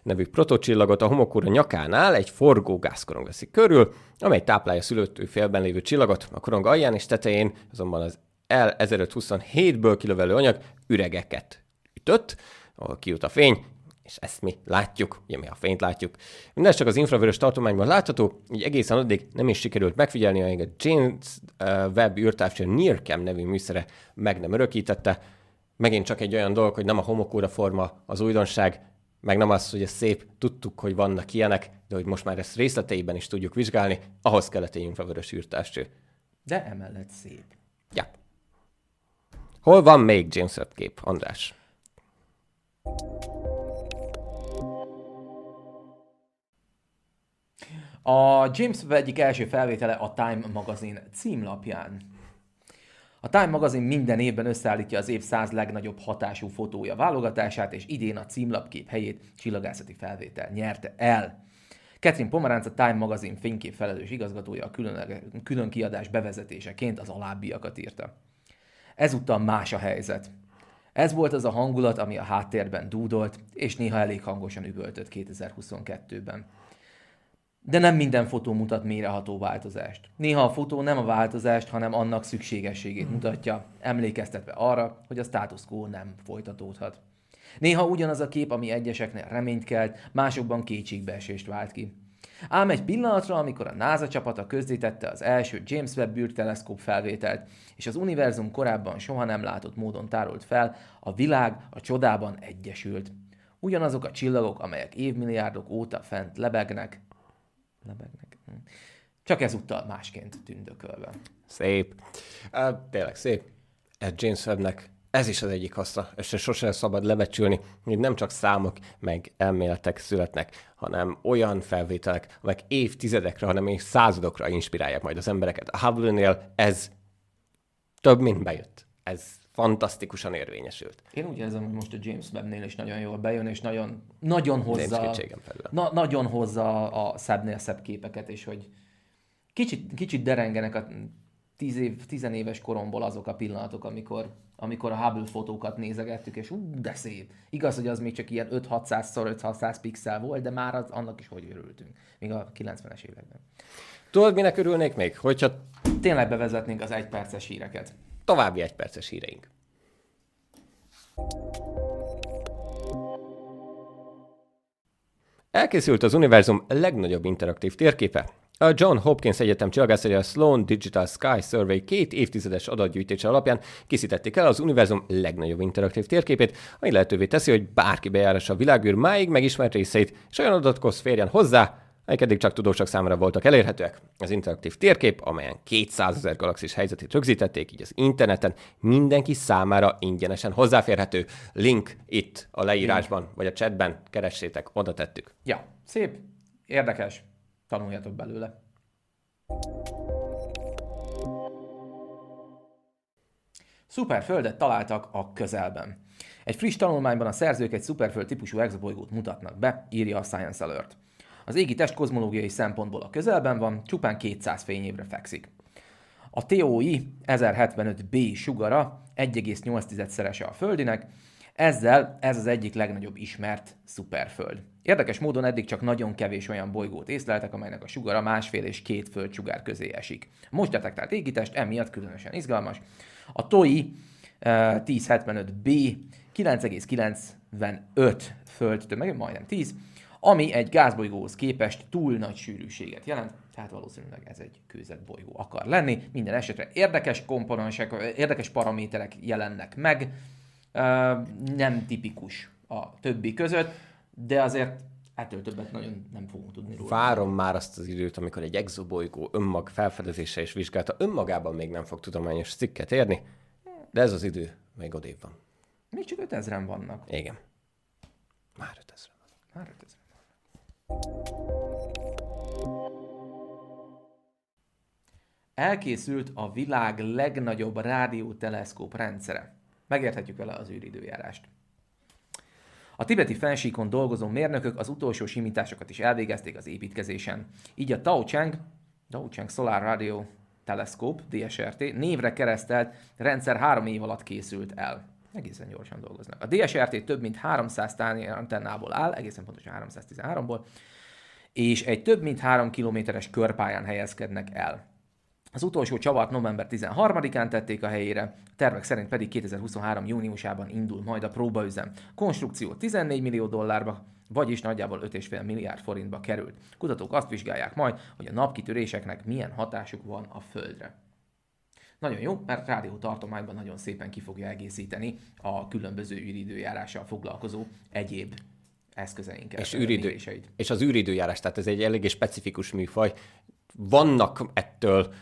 nevű protocsillagot a homokóra nyakánál egy forgó gázkorong veszi körül, amely táplálja szülőtő félben lévő csillagot. A korong alján és tetején azonban az L1527-ből kilövelő anyag üregeket ütött, ahol kijut a fény, és ezt mi látjuk, ugye mi a fényt látjuk. Mindez csak az infravörös tartományban látható, így egészen addig nem is sikerült megfigyelni, amíg a James uh, Webb űrtávcső NIRCam nevű műszere meg nem örökítette. Megint csak egy olyan dolog, hogy nem a homokóra forma az újdonság, meg nem az, hogy ez szép, tudtuk, hogy vannak ilyenek, de hogy most már ezt részleteiben is tudjuk vizsgálni, ahhoz kellett egy infravörös űrtávcső. De emellett szép. Ja. Hol van még James Webb kép, András? A James Webb egyik első felvétele a Time magazin címlapján. A Time magazin minden évben összeállítja az év száz legnagyobb hatású fotója válogatását, és idén a címlapkép helyét csillagászati felvétel nyerte el. Catherine Pomeránc, a Time magazin fénykép felelős igazgatója a külön, külön kiadás bevezetéseként az alábbiakat írta. Ezúttal más a helyzet. Ez volt az a hangulat, ami a háttérben dúdolt, és néha elég hangosan üvöltött 2022-ben. De nem minden fotó mutat méreható változást. Néha a fotó nem a változást, hanem annak szükségességét mutatja, emlékeztetve arra, hogy a status quo nem folytatódhat. Néha ugyanaz a kép, ami egyeseknél reményt kelt, másokban kétségbeesést vált ki. Ám egy pillanatra, amikor a NASA csapata közzétette az első James Webb űrteleszkóp felvételt, és az univerzum korábban soha nem látott módon tárolt fel, a világ a csodában egyesült. Ugyanazok a csillagok, amelyek évmilliárdok óta fent lebegnek, lebegnek, hm, Csak ezúttal másként tündökölve. Szép. Uh, tényleg szép. Ez James Webbnek ez is az egyik haszna, és sosem szabad lebecsülni, hogy nem csak számok meg elméletek születnek, hanem olyan felvételek, amelyek évtizedekre, hanem még századokra inspirálják majd az embereket. A Hubble-nél ez több, mint bejött. Ez fantasztikusan érvényesült. Én úgy érzem, hogy most a James Webb-nél is nagyon jól bejön, és nagyon, nagyon hozza, na, nagyon hozza a szebbnél szebb képeket, és hogy kicsit, kicsit derengenek a tíz év, tizenéves koromból azok a pillanatok, amikor, amikor a Hubble fotókat nézegettük, és ú, de szép. Igaz, hogy az még csak ilyen 5-600 x 500 pixel volt, de már az, annak is hogy örültünk, még a 90-es években. Tudod, minek örülnék még? Hogyha tényleg bevezetnénk az egyperces híreket. További egyperces híreink. Elkészült az univerzum legnagyobb interaktív térképe, a John Hopkins Egyetem csillagászai a Sloan Digital Sky Survey két évtizedes adatgyűjtése alapján készítették el az univerzum legnagyobb interaktív térképét, ami lehetővé teszi, hogy bárki bejárassa a világűr máig megismert részeit, és olyan adatokhoz férjen hozzá, amelyek eddig csak tudósok számára voltak elérhetőek. Az interaktív térkép, amelyen 200 ezer galaxis helyzetét rögzítették, így az interneten mindenki számára ingyenesen hozzáférhető. Link itt a leírásban, vagy a chatben, keressétek, oda tettük. Ja, szép, érdekes, tanuljatok belőle. Szuperföldet találtak a közelben. Egy friss tanulmányban a szerzők egy szuperföld típusú exobolygót mutatnak be, írja a Science Alert. Az égi test kozmológiai szempontból a közelben van, csupán 200 fényévre fekszik. A TOI 1075b sugara 1,8-szerese a Földinek, ezzel ez az egyik legnagyobb ismert szuperföld. Érdekes módon eddig csak nagyon kevés olyan bolygót észleltek, amelynek a sugara másfél és két földsugár közé esik. Most detektált égitest emiatt különösen izgalmas. A TOI 1075b 9,95 föld tömege, majdnem 10, ami egy gázbolygóhoz képest túl nagy sűrűséget jelent, tehát valószínűleg ez egy kőzet bolygó akar lenni. Minden esetre érdekes komponensek, érdekes paraméterek jelennek meg, nem tipikus a többi között, de azért ettől többet nagyon nem fogunk tudni róla. Várom már azt az időt, amikor egy exobolygó önmag felfedezése és vizsgálata önmagában még nem fog tudományos cikket érni, de ez az idő még odébb van. Még csak 5000-en vannak. Igen. Már 5000 vannak. Már 5000 Elkészült a világ legnagyobb rádióteleszkóp rendszere. Megérthetjük vele az űridőjárást. A tibeti fensíkon dolgozó mérnökök az utolsó simításokat is elvégezték az építkezésen. Így a Tao Chang, Tao Chang Solar Radio Telescope, DSRT, névre keresztelt rendszer három év alatt készült el. Egészen gyorsan dolgoznak. A DSRT több mint 300 tárnyi antennából áll, egészen pontosan 313-ból, és egy több mint 3 kilométeres körpályán helyezkednek el. Az utolsó csavart november 13-án tették a helyére, a tervek szerint pedig 2023. júniusában indul majd a próbaüzem. Konstrukció 14 millió dollárba, vagyis nagyjából 5,5 milliárd forintba került. Kutatók azt vizsgálják majd, hogy a napkitöréseknek milyen hatásuk van a Földre. Nagyon jó, mert rádió tartományban nagyon szépen ki fogja egészíteni a különböző űridőjárással foglalkozó egyéb eszközeinket. És, űridő, és az űridőjárás, tehát ez egy eléggé specifikus műfaj. Vannak ettől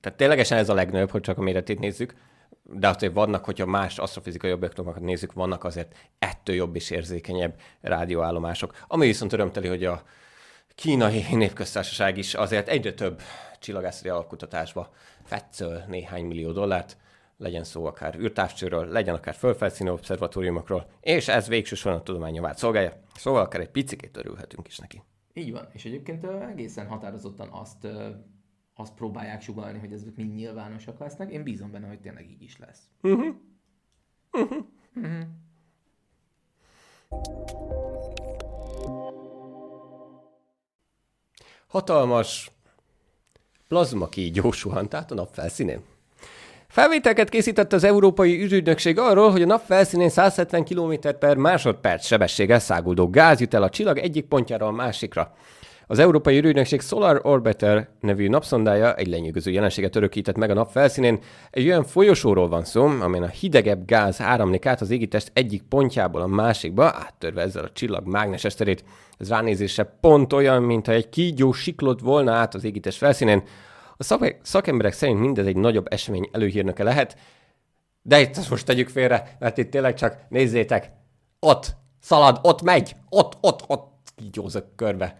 tehát ténylegesen ez a legnagyobb, hogy csak a méretét nézzük, de azért vannak, hogyha más asztrofizikai objektumokat nézzük, vannak azért ettől jobb és érzékenyebb rádióállomások. Ami viszont örömteli, hogy a kínai népköztársaság is azért egyre több csillagászati alapkutatásba fetszöl néhány millió dollárt, legyen szó akár űrtávcsőről, legyen akár fölfelszínű obszervatóriumokról, és ez végső soron a tudományovát szolgálja, szóval akár egy picit örülhetünk is neki. Így van, és egyébként egészen határozottan azt azt próbálják sugalni, hogy ezek mind nyilvánosak lesznek. Én bízom benne, hogy tényleg így is lesz. Uh-huh. Uh-huh. Uh-huh. Hatalmas plazma kígyó suhant át a nap felszínén. Felvételket készített az Európai űrügynökség arról, hogy a nap felszínén 170 km per másodperc sebességgel száguldó gáz jut el a csillag egyik pontjára a másikra. Az Európai űrügynökség Solar Orbiter nevű napszondája egy lenyűgöző jelenséget örökített meg a nap felszínén. Egy olyan folyosóról van szó, amelyen a hidegebb gáz áramlik át az égitest egyik pontjából a másikba, áttörve ezzel a csillag mágneses terét. Ez ránézésre pont olyan, mintha egy kígyó siklott volna át az égitest felszínén. A szak- szakemberek szerint mindez egy nagyobb esemény előhírnöke lehet, de itt azt most tegyük félre, mert itt tényleg csak nézzétek, ott szalad, ott megy, ott, ott, ott kígyózok körbe.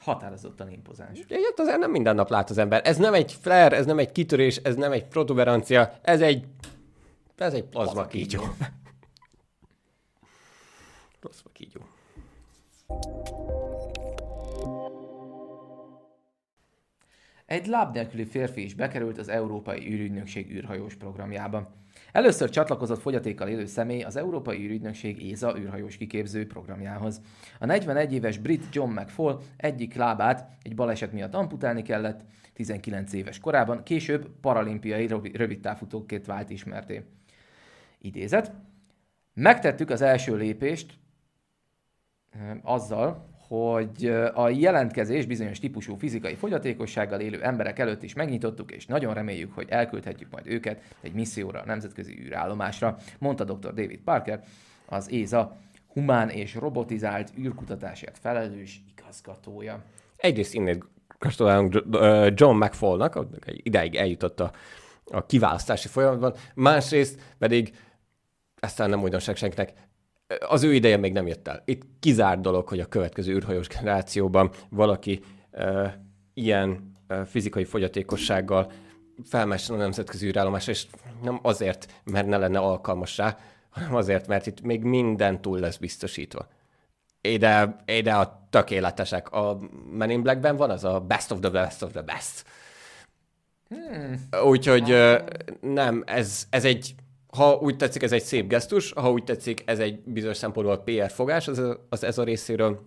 Határozottan impozáns. Ilyet azért nem minden nap lát az ember. Ez nem egy flare, ez nem egy kitörés, ez nem egy protuberancia, ez egy... Ez egy plazma kígyó. plazma kígyó. Egy láb nélküli férfi is bekerült az Európai űrügynökség űrhajós programjába. Először csatlakozott fogyatékkal élő személy az Európai űrügynökség ÉZA űrhajós kiképző programjához. A 41 éves brit John McFall egyik lábát egy baleset miatt amputálni kellett, 19 éves korában, később paralimpiai rövidtávfutóként vált ismerté. Idézet. Megtettük az első lépést azzal, hogy a jelentkezés bizonyos típusú fizikai fogyatékossággal élő emberek előtt is megnyitottuk, és nagyon reméljük, hogy elküldhetjük majd őket egy misszióra a nemzetközi űrállomásra, mondta dr. David Parker, az ÉZA humán és robotizált űrkutatásért felelős igazgatója. Egyrészt innét gratulálunk John McFallnak, ideig eljutott a, a kiválasztási folyamatban, másrészt pedig ezt nem újdonság senkinek, az ő ideje még nem jött el. Itt kizárt dolog, hogy a következő űrhajós generációban valaki uh, ilyen uh, fizikai fogyatékossággal felmessen a nemzetközi űrállomásra, és nem azért, mert ne lenne alkalmas rá, hanem azért, mert itt még minden túl lesz biztosítva. Ide, ide a tökéletesek. A Men in Blackben van az a best of the best of the best. Hmm. Úgyhogy nem, ez, ez egy ha úgy tetszik, ez egy szép gesztus, ha úgy tetszik, ez egy bizonyos szempontból PR fogás, az, az ez a részéről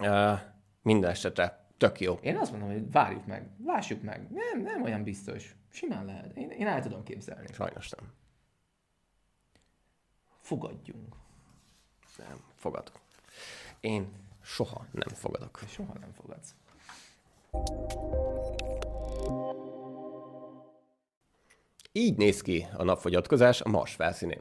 uh, minden esetre tök jó. Én azt mondom, hogy várjuk meg, lássuk meg. Nem, nem olyan biztos. Simán lehet. Én, én el tudom képzelni. Sajnos nem. Fogadjunk. Nem, fogadok. Én soha nem fogadok. Soha nem fogadsz. Így néz ki a napfogyatkozás a Mars felszínén.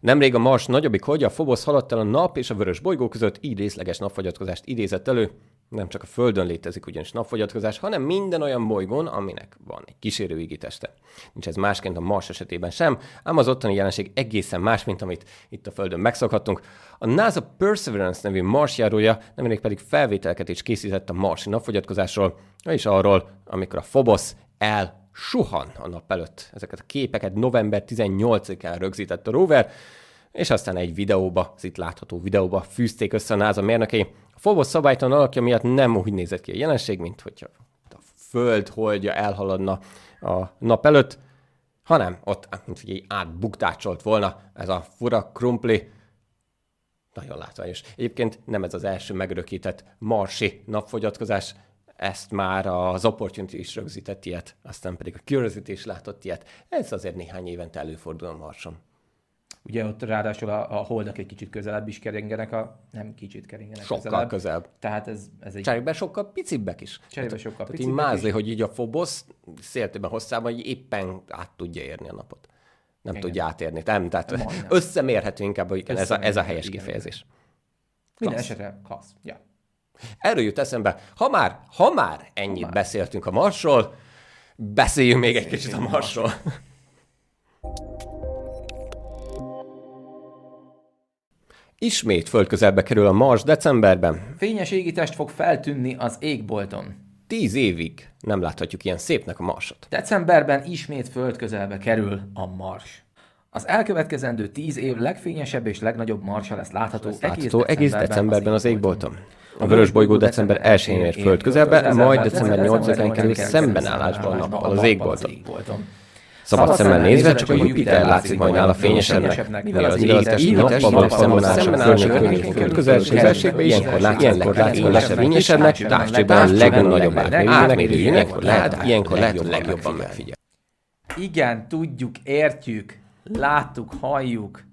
Nemrég a Mars nagyobbik holdja, a Phobos haladt el a nap és a vörös bolygó között, így részleges napfogyatkozást idézett elő. Nem csak a Földön létezik ugyanis napfogyatkozás, hanem minden olyan bolygón, aminek van egy kísérő égiteste. Nincs ez másként a Mars esetében sem, ám az ottani jelenség egészen más, mint amit itt a Földön megszokhattunk. A NASA Perseverance nevű Mars járója nemrég pedig felvételket is készített a Marsi napfogyatkozásról, és arról, amikor a Phobos el suhan a nap előtt. Ezeket a képeket november 18-án rögzített a rover, és aztán egy videóba, az itt látható videóba fűzték össze a NASA mérnökei. A Phobos szabálytalan alakja miatt nem úgy nézett ki a jelenség, mint hogyha a Föld holdja elhaladna a nap előtt, hanem ott, mint hogy átbuktácsolt volna ez a fura krumpli, nagyon látványos. Egyébként nem ez az első megörökített marsi napfogyatkozás, ezt már az Opportunity is rögzített ilyet, aztán pedig a Curiosity is látott ilyet. Ez azért néhány évente előfordul a Marson. Ugye ott ráadásul a, a holdak egy kicsit közelebb is keringenek, a, nem kicsit keringenek Sokkal közelebb. közelebb. Tehát ez, ez egy... Cserébe sokkal picibbek is. Cserébe sokkal tehát picibbek így mázli, is. hogy így a Phobos széltében hosszában hogy éppen át tudja érni a napot. Nem igen. tudja átérni. Nem, tehát Majdnem. összemérhető inkább, igen, ez, a, ez a helyes igen, kifejezés. Minden esetre klassz. Ja. Erről jut eszembe, ha már, ha már ennyit ha már. beszéltünk a Marsról, beszéljünk még egy kicsit a Marsról. Ismét földközelbe kerül a Mars decemberben. Fényes égitest fog feltűnni az égbolton. Tíz évig nem láthatjuk ilyen szépnek a Marsot. Decemberben ismét földközelbe kerül a Mars. Az elkövetkezendő tíz év legfényesebb és legnagyobb marsa lesz látható, egész, decemberben, egész decemberben az égbolton. A Vörös bolygó december 1-én ér föld közelbe, majd december 8-án kerül szembenállásban a nappal az égbolton. Szabad szemmel nézve csak a Jupiter látszik majd nála fényesebbnek, mivel az égitest nappal való szembenállás a Földnek környékén közelségbe, ilyenkor látszik, hogy lesz fényesebbnek, távcsőben a legnagyobb átmérő, ilyenkor lehet, a legjobban megfigyel. Igen, tudjuk, értjük, láttuk, halljuk.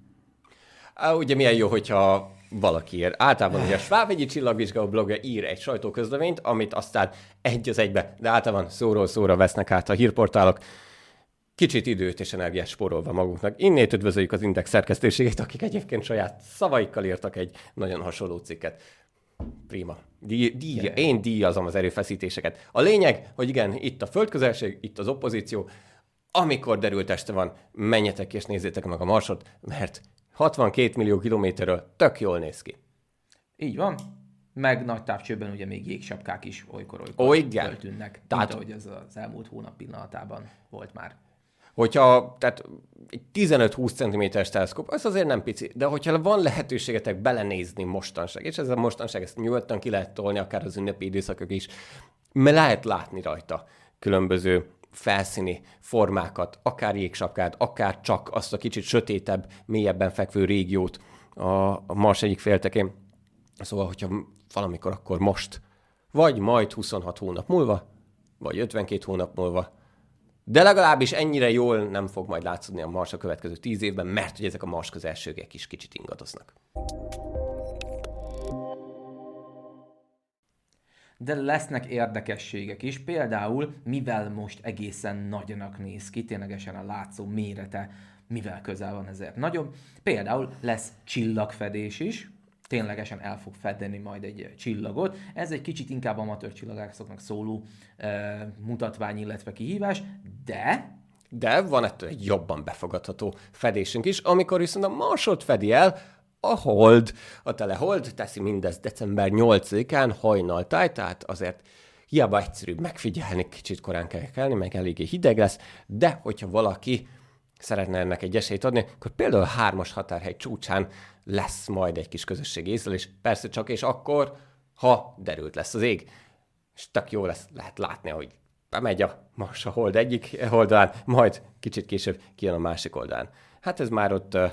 Ugye milyen jó, hogyha valakiért. Általában ugye a Svábegyi csillagvizsgáló blogja ír egy sajtóközleményt, amit aztán egy az egybe, de általában szóról szóra vesznek át a hírportálok. Kicsit időt és energiát spórolva maguknak. Innét üdvözöljük az Index szerkesztőségét, akik egyébként saját szavaikkal írtak egy nagyon hasonló cikket. Prima. Díj, díj. Én díjazom az erőfeszítéseket. A lényeg, hogy igen, itt a földközelség, itt az opozíció, amikor derült este van, menjetek és nézzétek meg a marsot, mert 62 millió kilométerről tök jól néz ki. Így van. Meg nagy távcsőben ugye még jégsapkák is olykor-olykor Ó, igen. föltűnnek, Tehát... mint ahogy ez az elmúlt hónap pillanatában volt már. Hogyha, tehát egy 15-20 cm-es teleszkóp, az azért nem pici, de hogyha van lehetőségetek belenézni mostanság, és ez a mostanság, ezt nyugodtan ki lehet tolni, akár az ünnepi időszakok is, mert lehet látni rajta különböző felszíni formákat, akár jégsapkát, akár csak azt a kicsit sötétebb, mélyebben fekvő régiót a, Mars egyik féltekén. Szóval, hogyha valamikor, akkor most, vagy majd 26 hónap múlva, vagy 52 hónap múlva, de legalábbis ennyire jól nem fog majd látszódni a Mars a következő 10 évben, mert hogy ezek a Mars közelsőgek is kicsit ingadoznak. De lesznek érdekességek is, például mivel most egészen nagynak néz ki, ténylegesen a látszó mérete, mivel közel van ezért nagyobb. Például lesz csillagfedés is, ténylegesen el fog fedni majd egy csillagot. Ez egy kicsit inkább amatőr csillagászoknak szóló e, mutatvány, illetve kihívás, de de van ettől egy jobban befogadható fedésünk is, amikor viszont a Marsot fedi el, a hold, a telehold teszi mindezt december 8-án hajnaltáj, tehát azért hiába egyszerűbb megfigyelni, kicsit korán kell kelni, meg eléggé hideg lesz, de hogyha valaki szeretne ennek egy esélyt adni, akkor például a hármas határhegy csúcsán lesz majd egy kis közösségi észlelés, persze csak és akkor, ha derült lesz az ég. És tök jó lesz, lehet látni, hogy bemegy a Mars a hold egyik oldalán, majd kicsit később kijön a másik oldalán. Hát ez már ott uh,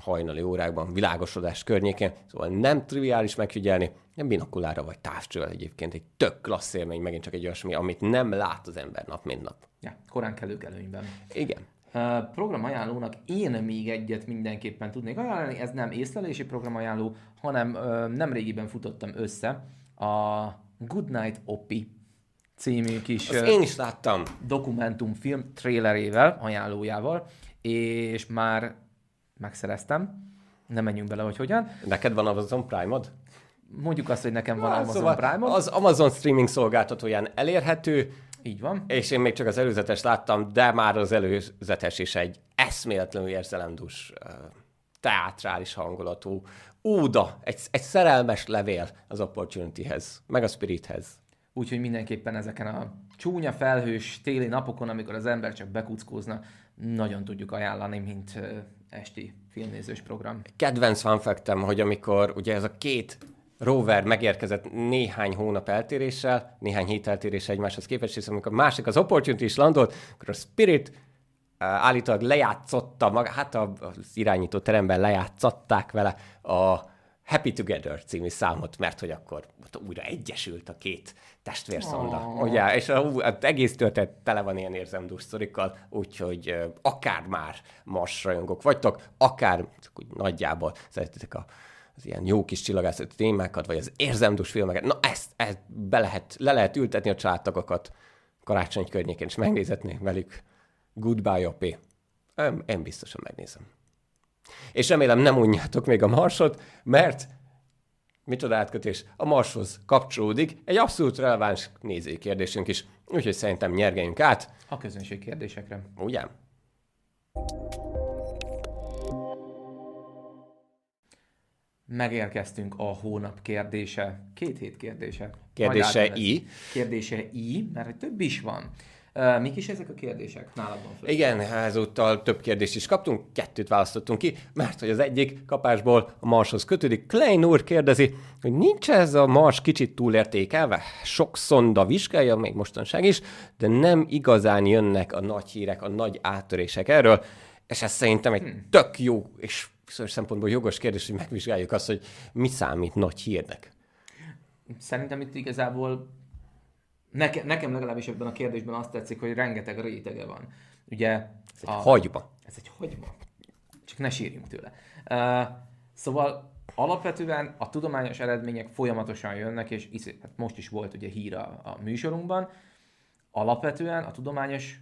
hajnali órákban, világosodás környékén, szóval nem triviális megfigyelni, nem binokulára vagy távcsővel egyébként egy tök klassz élmény, megint csak egy olyasmi, amit nem lát az ember nap, mint nap. Ja, korán kelők előnyben. Igen. Uh, programajánlónak én még egyet mindenképpen tudnék ajánlani, ez nem észlelési programajánló, hanem uh, nem régiben futottam össze a Goodnight Oppi című kis Azt én is láttam. dokumentumfilm trailerével, ajánlójával, és már megszereztem. Nem menjünk bele, hogy hogyan. Neked van Amazon Prime-od? Mondjuk azt, hogy nekem van Amazon szóval Prime-od. Az Amazon streaming szolgáltatóján elérhető. Így van. És én még csak az előzetes láttam, de már az előzetes is egy eszméletlenül érzelemdús, teátrális hangulatú óda, egy, egy szerelmes levél az Opportunityhez, meg a Spirithez. Úgyhogy mindenképpen ezeken a csúnya felhős téli napokon, amikor az ember csak bekuckózna, nagyon tudjuk ajánlani, mint esti filmnézős program. Kedvenc fanfektem, hogy amikor ugye ez a két rover megérkezett néhány hónap eltéréssel, néhány hét eltéréssel egymáshoz képest, és amikor a másik az Opportunity is landolt, akkor a Spirit állítólag lejátszotta, maga, hát az irányító teremben lejátszották vele a Happy Together című számot, mert hogy akkor újra egyesült a két testvérszonda. Oh. Ugye, és a, a, egész történet tele van ilyen érzemdús sztorikkal, úgyhogy uh, akár már Mars rajongók vagytok, akár úgy nagyjából szeretitek a az ilyen jó kis csillagászati témákat, vagy az érzemdús filmeket, na ezt, ezt be lehet, le lehet ültetni a családtagokat karácsony környékén, és megnézetni velük Goodbye, Opé. Én biztosan megnézem. És remélem nem unjátok még a Marsot, mert micsoda átkötés, a Marshoz kapcsolódik egy abszolút releváns nézői kérdésünk is, úgyhogy szerintem nyergeljünk át. A közönség kérdésekre. Ugye? Megérkeztünk a hónap kérdése, két hét kérdése. Kérdése I. Kérdése I, mert több is van. Mik is ezek a kérdések? Nálad van föl. Igen, ezúttal több kérdést is kaptunk, kettőt választottunk ki, mert hogy az egyik kapásból a Marshoz kötődik. Klein úr kérdezi, hogy nincs ez a Mars kicsit túlértékelve? Sok szonda vizsgálja, még mostanság is, de nem igazán jönnek a nagy hírek, a nagy áttörések erről, és ez szerintem egy hmm. tök jó és bizonyos szempontból jogos kérdés, hogy megvizsgáljuk azt, hogy mi számít nagy hírnek. Szerintem itt igazából Neke, nekem legalábbis ebben a kérdésben azt tetszik, hogy rengeteg rétege van. Ugye... Ez a, egy hagyma. Ez egy hagyma. Csak ne sírjunk tőle. Uh, szóval alapvetően a tudományos eredmények folyamatosan jönnek, és hát most is volt ugye hír a, a műsorunkban, alapvetően a tudományos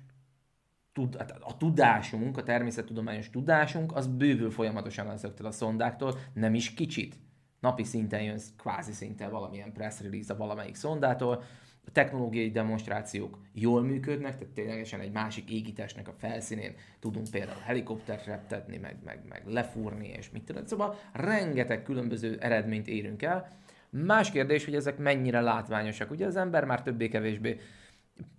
tud, hát a tudásunk, a természettudományos tudásunk, az bővül folyamatosan ezektől a szondáktól, nem is kicsit. Napi szinten jön kvázi szinten valamilyen press release a valamelyik szondától, a technológiai demonstrációk jól működnek, tehát ténylegesen egy másik égitestnek a felszínén tudunk például helikoptert reptetni, meg, meg, meg lefúrni, és mit tudom. Szóval rengeteg különböző eredményt érünk el. Más kérdés, hogy ezek mennyire látványosak. Ugye az ember már többé-kevésbé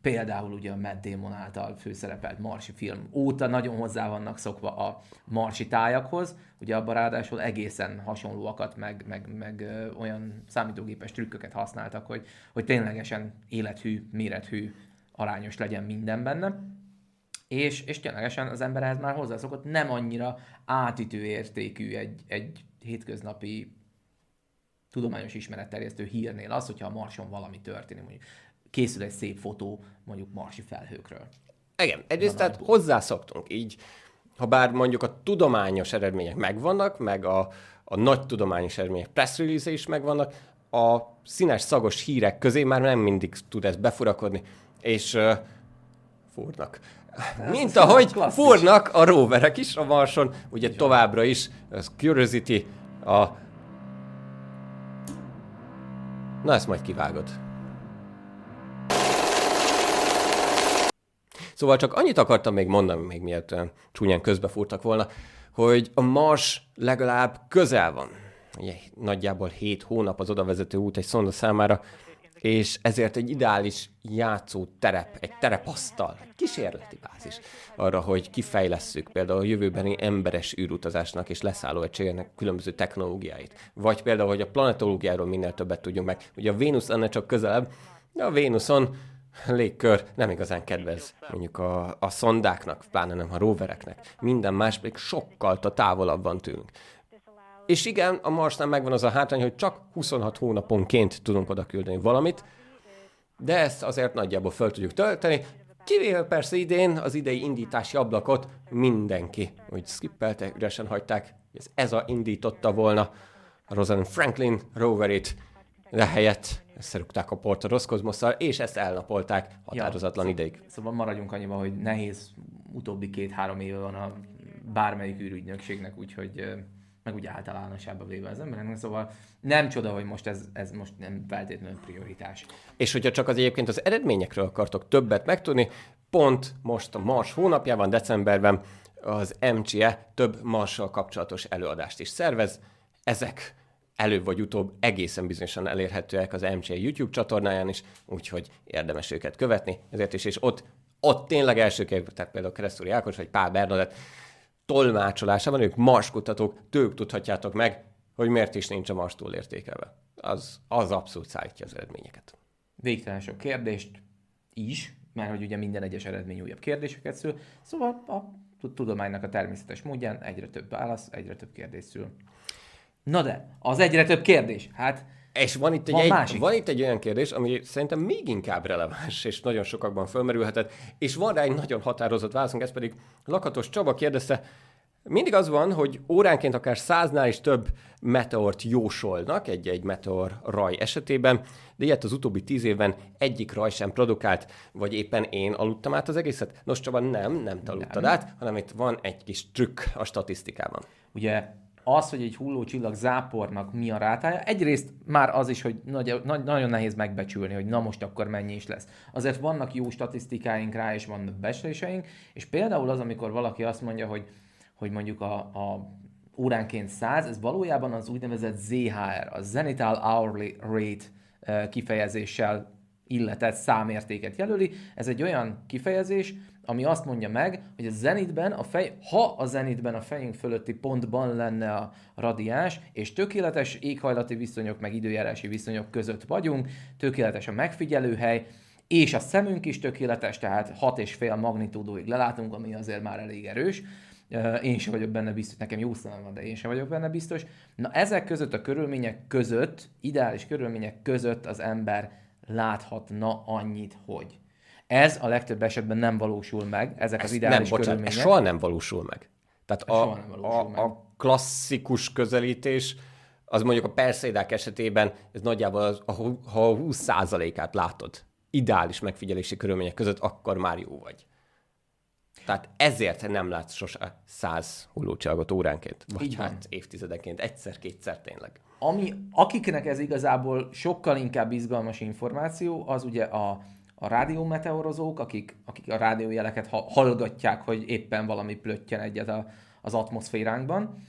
például ugye a Matt Damon által főszerepelt Marsi film óta nagyon hozzá vannak szokva a Marsi tájakhoz, ugye abban ráadásul egészen hasonlóakat, meg, meg, meg olyan számítógépes trükköket használtak, hogy, hogy ténylegesen élethű, mérethű, arányos legyen minden benne. És, és ténylegesen az ember ehhez már hozzászokott, nem annyira átütő értékű egy, egy hétköznapi tudományos ismeretterjesztő hírnél az, hogyha a Marson valami történik, mondjuk készül egy szép fotó mondjuk marsi felhőkről. Igen, egyrészt tehát hozzászoktunk így, ha bár mondjuk a tudományos eredmények megvannak, meg a, a nagy tudományos eredmények press release is megvannak, a színes szagos hírek közé már nem mindig tud ez befurakodni, és uh, fúrnak. Mint ahogy klasszis. fúrnak a roverek is a Marson, ugye Igen. továbbra is, az Curiosity, a... Na, ezt majd kivágod. Szóval csak annyit akartam még mondani, még miatt csúnyán közbefúrtak volna, hogy a Mars legalább közel van. Ugye, nagyjából 7 hónap az odavezető út egy szonda számára, és ezért egy ideális játszó terep, egy terepasztal, egy kísérleti bázis arra, hogy kifejlesszük például a jövőbeni emberes űrutazásnak és leszálló egységnek különböző technológiáit. Vagy például, hogy a planetológiáról minél többet tudjunk meg. Ugye a Vénusz ennek csak közelebb, de a Vénuszon légkör nem igazán kedvez mondjuk a, a szondáknak, pláne nem a rovereknek. Minden más pedig sokkal távolabb van tőlünk. És igen, a Marsnál megvan az a hátrány, hogy csak 26 hónaponként tudunk oda küldeni valamit, de ezt azért nagyjából föl tudjuk tölteni, Kivéve persze idén az idei indítási ablakot mindenki, hogy skippelte, üresen hagyták, ez ez a indította volna a Rosalind Franklin roverit, de helyett összerúgták a port a Roszkozmosszal, és ezt elnapolták határozatlan ja, ideig. Szóval maradjunk annyiban, hogy nehéz utóbbi két-három éve van a bármelyik űrügynökségnek, úgyhogy meg ugye általánosában véve az embereknek, szóval nem csoda, hogy most ez, ez most nem feltétlenül prioritás. És hogyha csak az egyébként az eredményekről akartok többet megtudni, pont most a Mars hónapjában, decemberben az MCE több Marssal kapcsolatos előadást is szervez. Ezek előbb vagy utóbb egészen bizonyosan elérhetőek az MCA YouTube csatornáján is, úgyhogy érdemes őket követni. Ezért is, és ott, ott tényleg első kérdés, tehát például Keresztúri Ákos vagy Pál Bernadett tolmácsolásában, ők Mars kutatók, tők tudhatjátok meg, hogy miért is nincs a Mars túl értékelve. Az, az abszolút szállítja az eredményeket. Végtelen sok kérdést is, mert hogy ugye minden egyes eredmény újabb kérdéseket szül, szóval a tudománynak a természetes módján egyre több válasz, egyre több kérdés szül. Na de, az egyre több kérdés. Hát és van itt, egy, van, egy, van itt egy olyan kérdés, ami szerintem még inkább releváns, és nagyon sokakban fölmerülhetett, és van rá egy nagyon határozott válaszunk, ez pedig Lakatos Csaba kérdezte, mindig az van, hogy óránként akár száznál is több meteort jósolnak egy-egy meteor raj esetében, de ilyet az utóbbi tíz évben egyik raj sem produkált, vagy éppen én aludtam át az egészet? Nos, Csaba, nem, nem te aludtad nem. át, hanem itt van egy kis trükk a statisztikában. Ugye az, hogy egy hullócsillag zápornak mi a rátája, egyrészt már az is, hogy nagy, nagy, nagyon nehéz megbecsülni, hogy na most akkor mennyi is lesz. Azért vannak jó statisztikáink rá, és vannak becsléseink, és például az, amikor valaki azt mondja, hogy, hogy mondjuk a, a óránként 100, ez valójában az úgynevezett ZHR, a Zenithal Hourly Rate kifejezéssel illetett számértéket jelöli. Ez egy olyan kifejezés, ami azt mondja meg, hogy a zenitben, a fej, ha a zenitben a fejünk fölötti pontban lenne a radiás, és tökéletes éghajlati viszonyok, meg időjárási viszonyok között vagyunk, tökéletes a megfigyelőhely, és a szemünk is tökéletes, tehát 6,5 magnitúdóig lelátunk, ami azért már elég erős. Én sem vagyok benne biztos, nekem jó szemem van, de én sem vagyok benne biztos. Na ezek között a körülmények között, ideális körülmények között az ember láthatna annyit, hogy ez a legtöbb esetben nem valósul meg, ezek ez az ideális nem, bocsánat, soha nem valósul meg. Tehát a, nem valósul a, meg. a klasszikus közelítés az mondjuk a perszédák esetében, ez nagyjából az, ha a 20%-át látod ideális megfigyelési körülmények között, akkor már jó vagy. Tehát ezért nem látsz sose száz hullócsillagot óránként, vagy Így hát évtizedeként, egyszer-kétszer tényleg. Ami, akiknek ez igazából sokkal inkább izgalmas információ, az ugye a, a rádiómeteorozók, akik, akik a rádiójeleket hallgatják, hogy éppen valami plöttyen egyet a, az atmoszféránkban,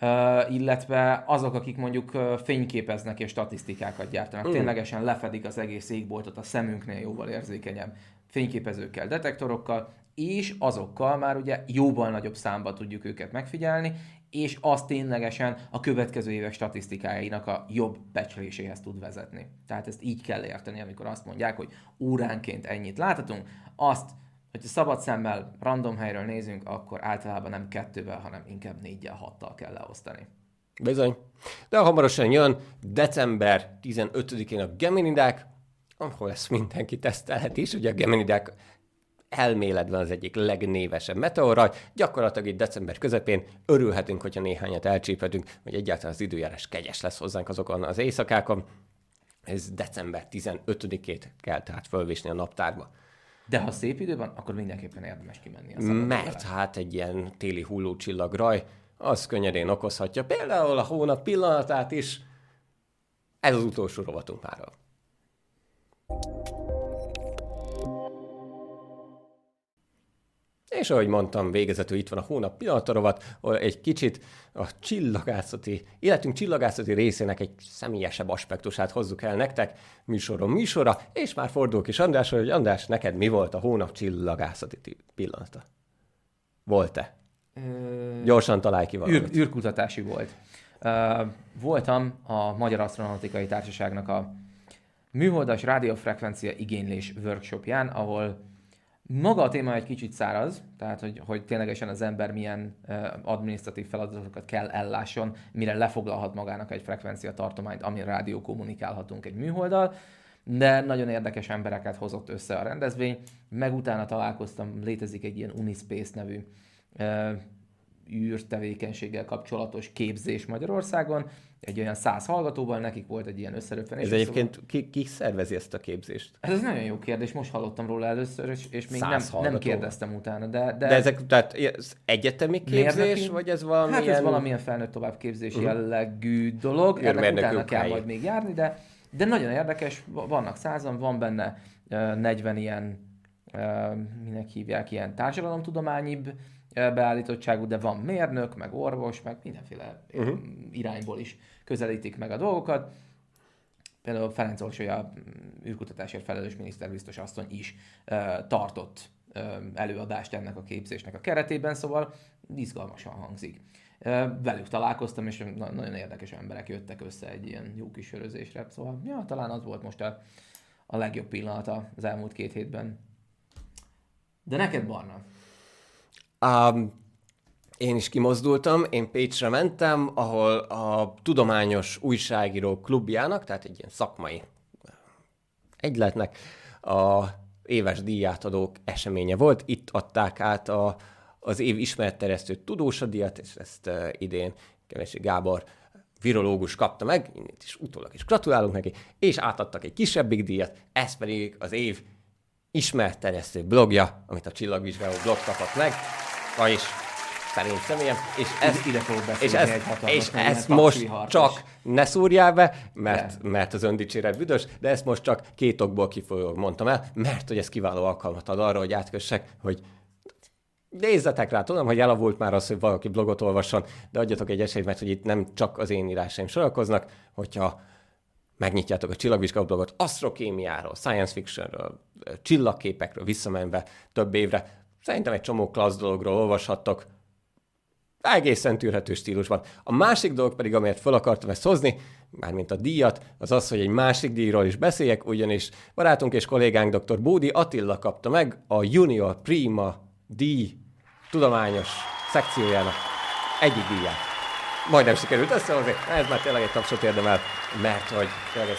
uh, illetve azok, akik mondjuk fényképeznek és statisztikákat gyártanak. Mm. Ténylegesen lefedik az egész égboltot a szemünknél jóval érzékenyebb fényképezőkkel, detektorokkal, és azokkal már ugye jóval nagyobb számba tudjuk őket megfigyelni, és az ténylegesen a következő évek statisztikájainak a jobb becsléséhez tud vezetni. Tehát ezt így kell érteni, amikor azt mondják, hogy óránként ennyit láthatunk, azt, hogyha szabad szemmel random helyről nézünk, akkor általában nem kettővel, hanem inkább négyel, hattal kell leosztani. Bizony. De hamarosan jön december 15-én a Geminidák, ahol ezt mindenki tesztelhet is. Ugye a Geminidák elméletben az egyik legnévesebb meteorraj. Gyakorlatilag itt december közepén örülhetünk, hogyha néhányat elcsíphetünk, hogy egyáltalán az időjárás kegyes lesz hozzánk azokon az éjszakákon. Ez december 15-ét kell tehát fölvésni a naptárba. De ha szép idő van, akkor mindenképpen érdemes kimenni. A Mert hát egy ilyen téli hullócsillagraj, az könnyedén okozhatja például a hónap pillanatát is. Ez az utolsó rovatunk már. És ahogy mondtam, végezetül itt van a hónap pillanatarovat, egy kicsit a csillagászati, életünk csillagászati részének egy személyesebb aspektusát hozzuk el nektek műsoron műsora, és már fordulok is András, hogy András, neked mi volt a hónap csillagászati pillanata? Volt-e? Ö... Gyorsan találj ki valamit. Űr, űrkutatási volt. Uh, voltam a Magyar Asztronautikai Társaságnak a műholdas rádiófrekvencia igénylés workshopján, ahol maga a téma egy kicsit száraz, tehát hogy, hogy ténylegesen az ember milyen adminisztratív feladatokat kell ellásson, mire lefoglalhat magának egy frekvencia tartományt, amin rádió kommunikálhatunk egy műholddal, de nagyon érdekes embereket hozott össze a rendezvény, meg utána találkoztam, létezik egy ilyen Unispace nevű űrtevékenységgel kapcsolatos képzés Magyarországon, egy olyan száz hallgatóval, nekik volt egy ilyen összeröppenés. Ez egyébként szóval... ki, ki szervezi ezt a képzést? Ez, ez nagyon jó kérdés, most hallottam róla először, és, és még nem, nem kérdeztem utána. De, de... de ezek, tehát ez egyetemi képzés, mérnöki? vagy ez valamilyen... Hát ez valamilyen felnőtt továbbképzés uh-huh. jellegű dolog, ennek utána kell majd még járni, de, de nagyon érdekes, vannak százan, van benne uh, 40 ilyen, minek hívják, ilyen társadalomtudományibb beállítottságú, de van mérnök, meg orvos, meg mindenféle uh-huh. irányból is közelítik meg a dolgokat. Például Ferenc Orsolya űrkutatásért felelős miniszterbiztos asszony is uh, tartott uh, előadást ennek a képzésnek a keretében, szóval izgalmasan hangzik. Uh, velük találkoztam, és na- nagyon érdekes emberek jöttek össze egy ilyen jó kis sörözésre, szóval ja, talán az volt most a, a legjobb pillanata az elmúlt két hétben. De neked, Barna? Um, én is kimozdultam, én Pécsre mentem, ahol a Tudományos Újságíró Klubjának, tehát egy ilyen szakmai egyletnek a éves díjátadók eseménye volt. Itt adták át a, az év ismeretterjesztő tudósadiat, és ezt uh, idén Kevesi Gábor virológus kapta meg, itt is utólag is gratulálunk neki, és átadtak egy kisebbik díjat, ez pedig az év ismertterjesztő blogja, amit a Csillagvizsgáló blog kapott meg, vagyis szerint személyem, és ezt, ide fogok és ezt, egy és ezt most csak ne szúrjál be, mert, mert az öndicséret büdös, de ezt most csak két okból kifolyólag mondtam el, mert hogy ez kiváló alkalmat ad arra, hogy átkössek, hogy nézzetek rá, tudom, hogy elavult már az, hogy valaki blogot olvasson, de adjatok egy esélyt, mert hogy itt nem csak az én írásaim sorakoznak, hogyha megnyitjátok a csillagvizsgáló blogot asztrokémiáról, science fictionről, csillagképekről visszamenve több évre, Szerintem egy csomó klassz dologról olvashattok, egészen tűrhető stílusban. A másik dolog pedig, amelyet fel akartam ezt hozni, mármint a díjat, az az, hogy egy másik díjról is beszéljek, ugyanis barátunk és kollégánk dr. Bódi Attila kapta meg a Junior Prima díj tudományos szekciójának egyik díját. Majdnem sikerült összehozni, ez már tényleg egy tapsot érdemel, mert hogy ez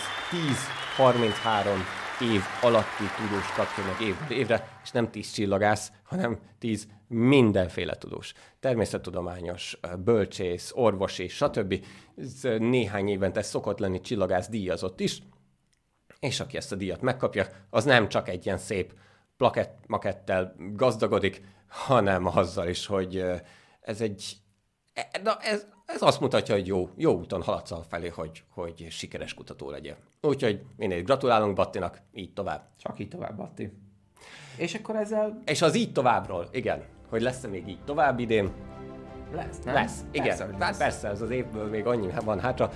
10-33 év alatti tudós kapja meg évről évre, és nem tíz csillagász, hanem tíz mindenféle tudós. Természettudományos, bölcsész, orvosi, stb. Ez néhány évente szokott lenni csillagász díjazott is, és aki ezt a díjat megkapja, az nem csak egy ilyen szép plakett, makettel gazdagodik, hanem azzal is, hogy ez egy e, na ez, ez azt mutatja, hogy jó, jó úton haladsz felé, hogy, hogy sikeres kutató legyen. Úgyhogy minél gratulálunk Battinak, így tovább. Csak így tovább, Batti. És akkor ezzel... És az így továbbról, igen, hogy lesz-e még így tovább idén? Lesz, nem? Lesz, igen. Persze, lesz. persze, ez az évből még annyi van hátra.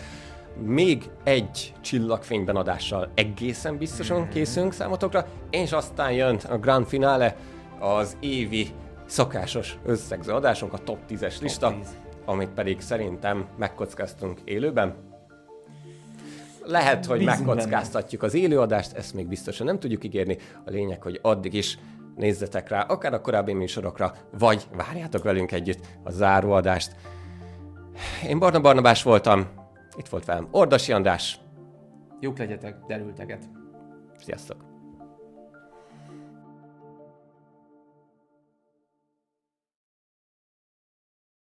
Még egy csillagfényben adással egészen biztosan készülünk számotokra, és aztán jön a grand finale, az évi szokásos összegző adásunk, a top 10-es lista. Top 10 amit pedig szerintem megkockáztunk élőben. Lehet, hogy Bízunk megkockáztatjuk az élőadást, ezt még biztosan nem tudjuk ígérni. A lényeg, hogy addig is nézzetek rá, akár a korábbi műsorokra, vagy várjátok velünk együtt a záróadást. Én Barna Barnabás voltam, itt volt velem Ordasi András. Jók legyetek, derülteget. Sziasztok!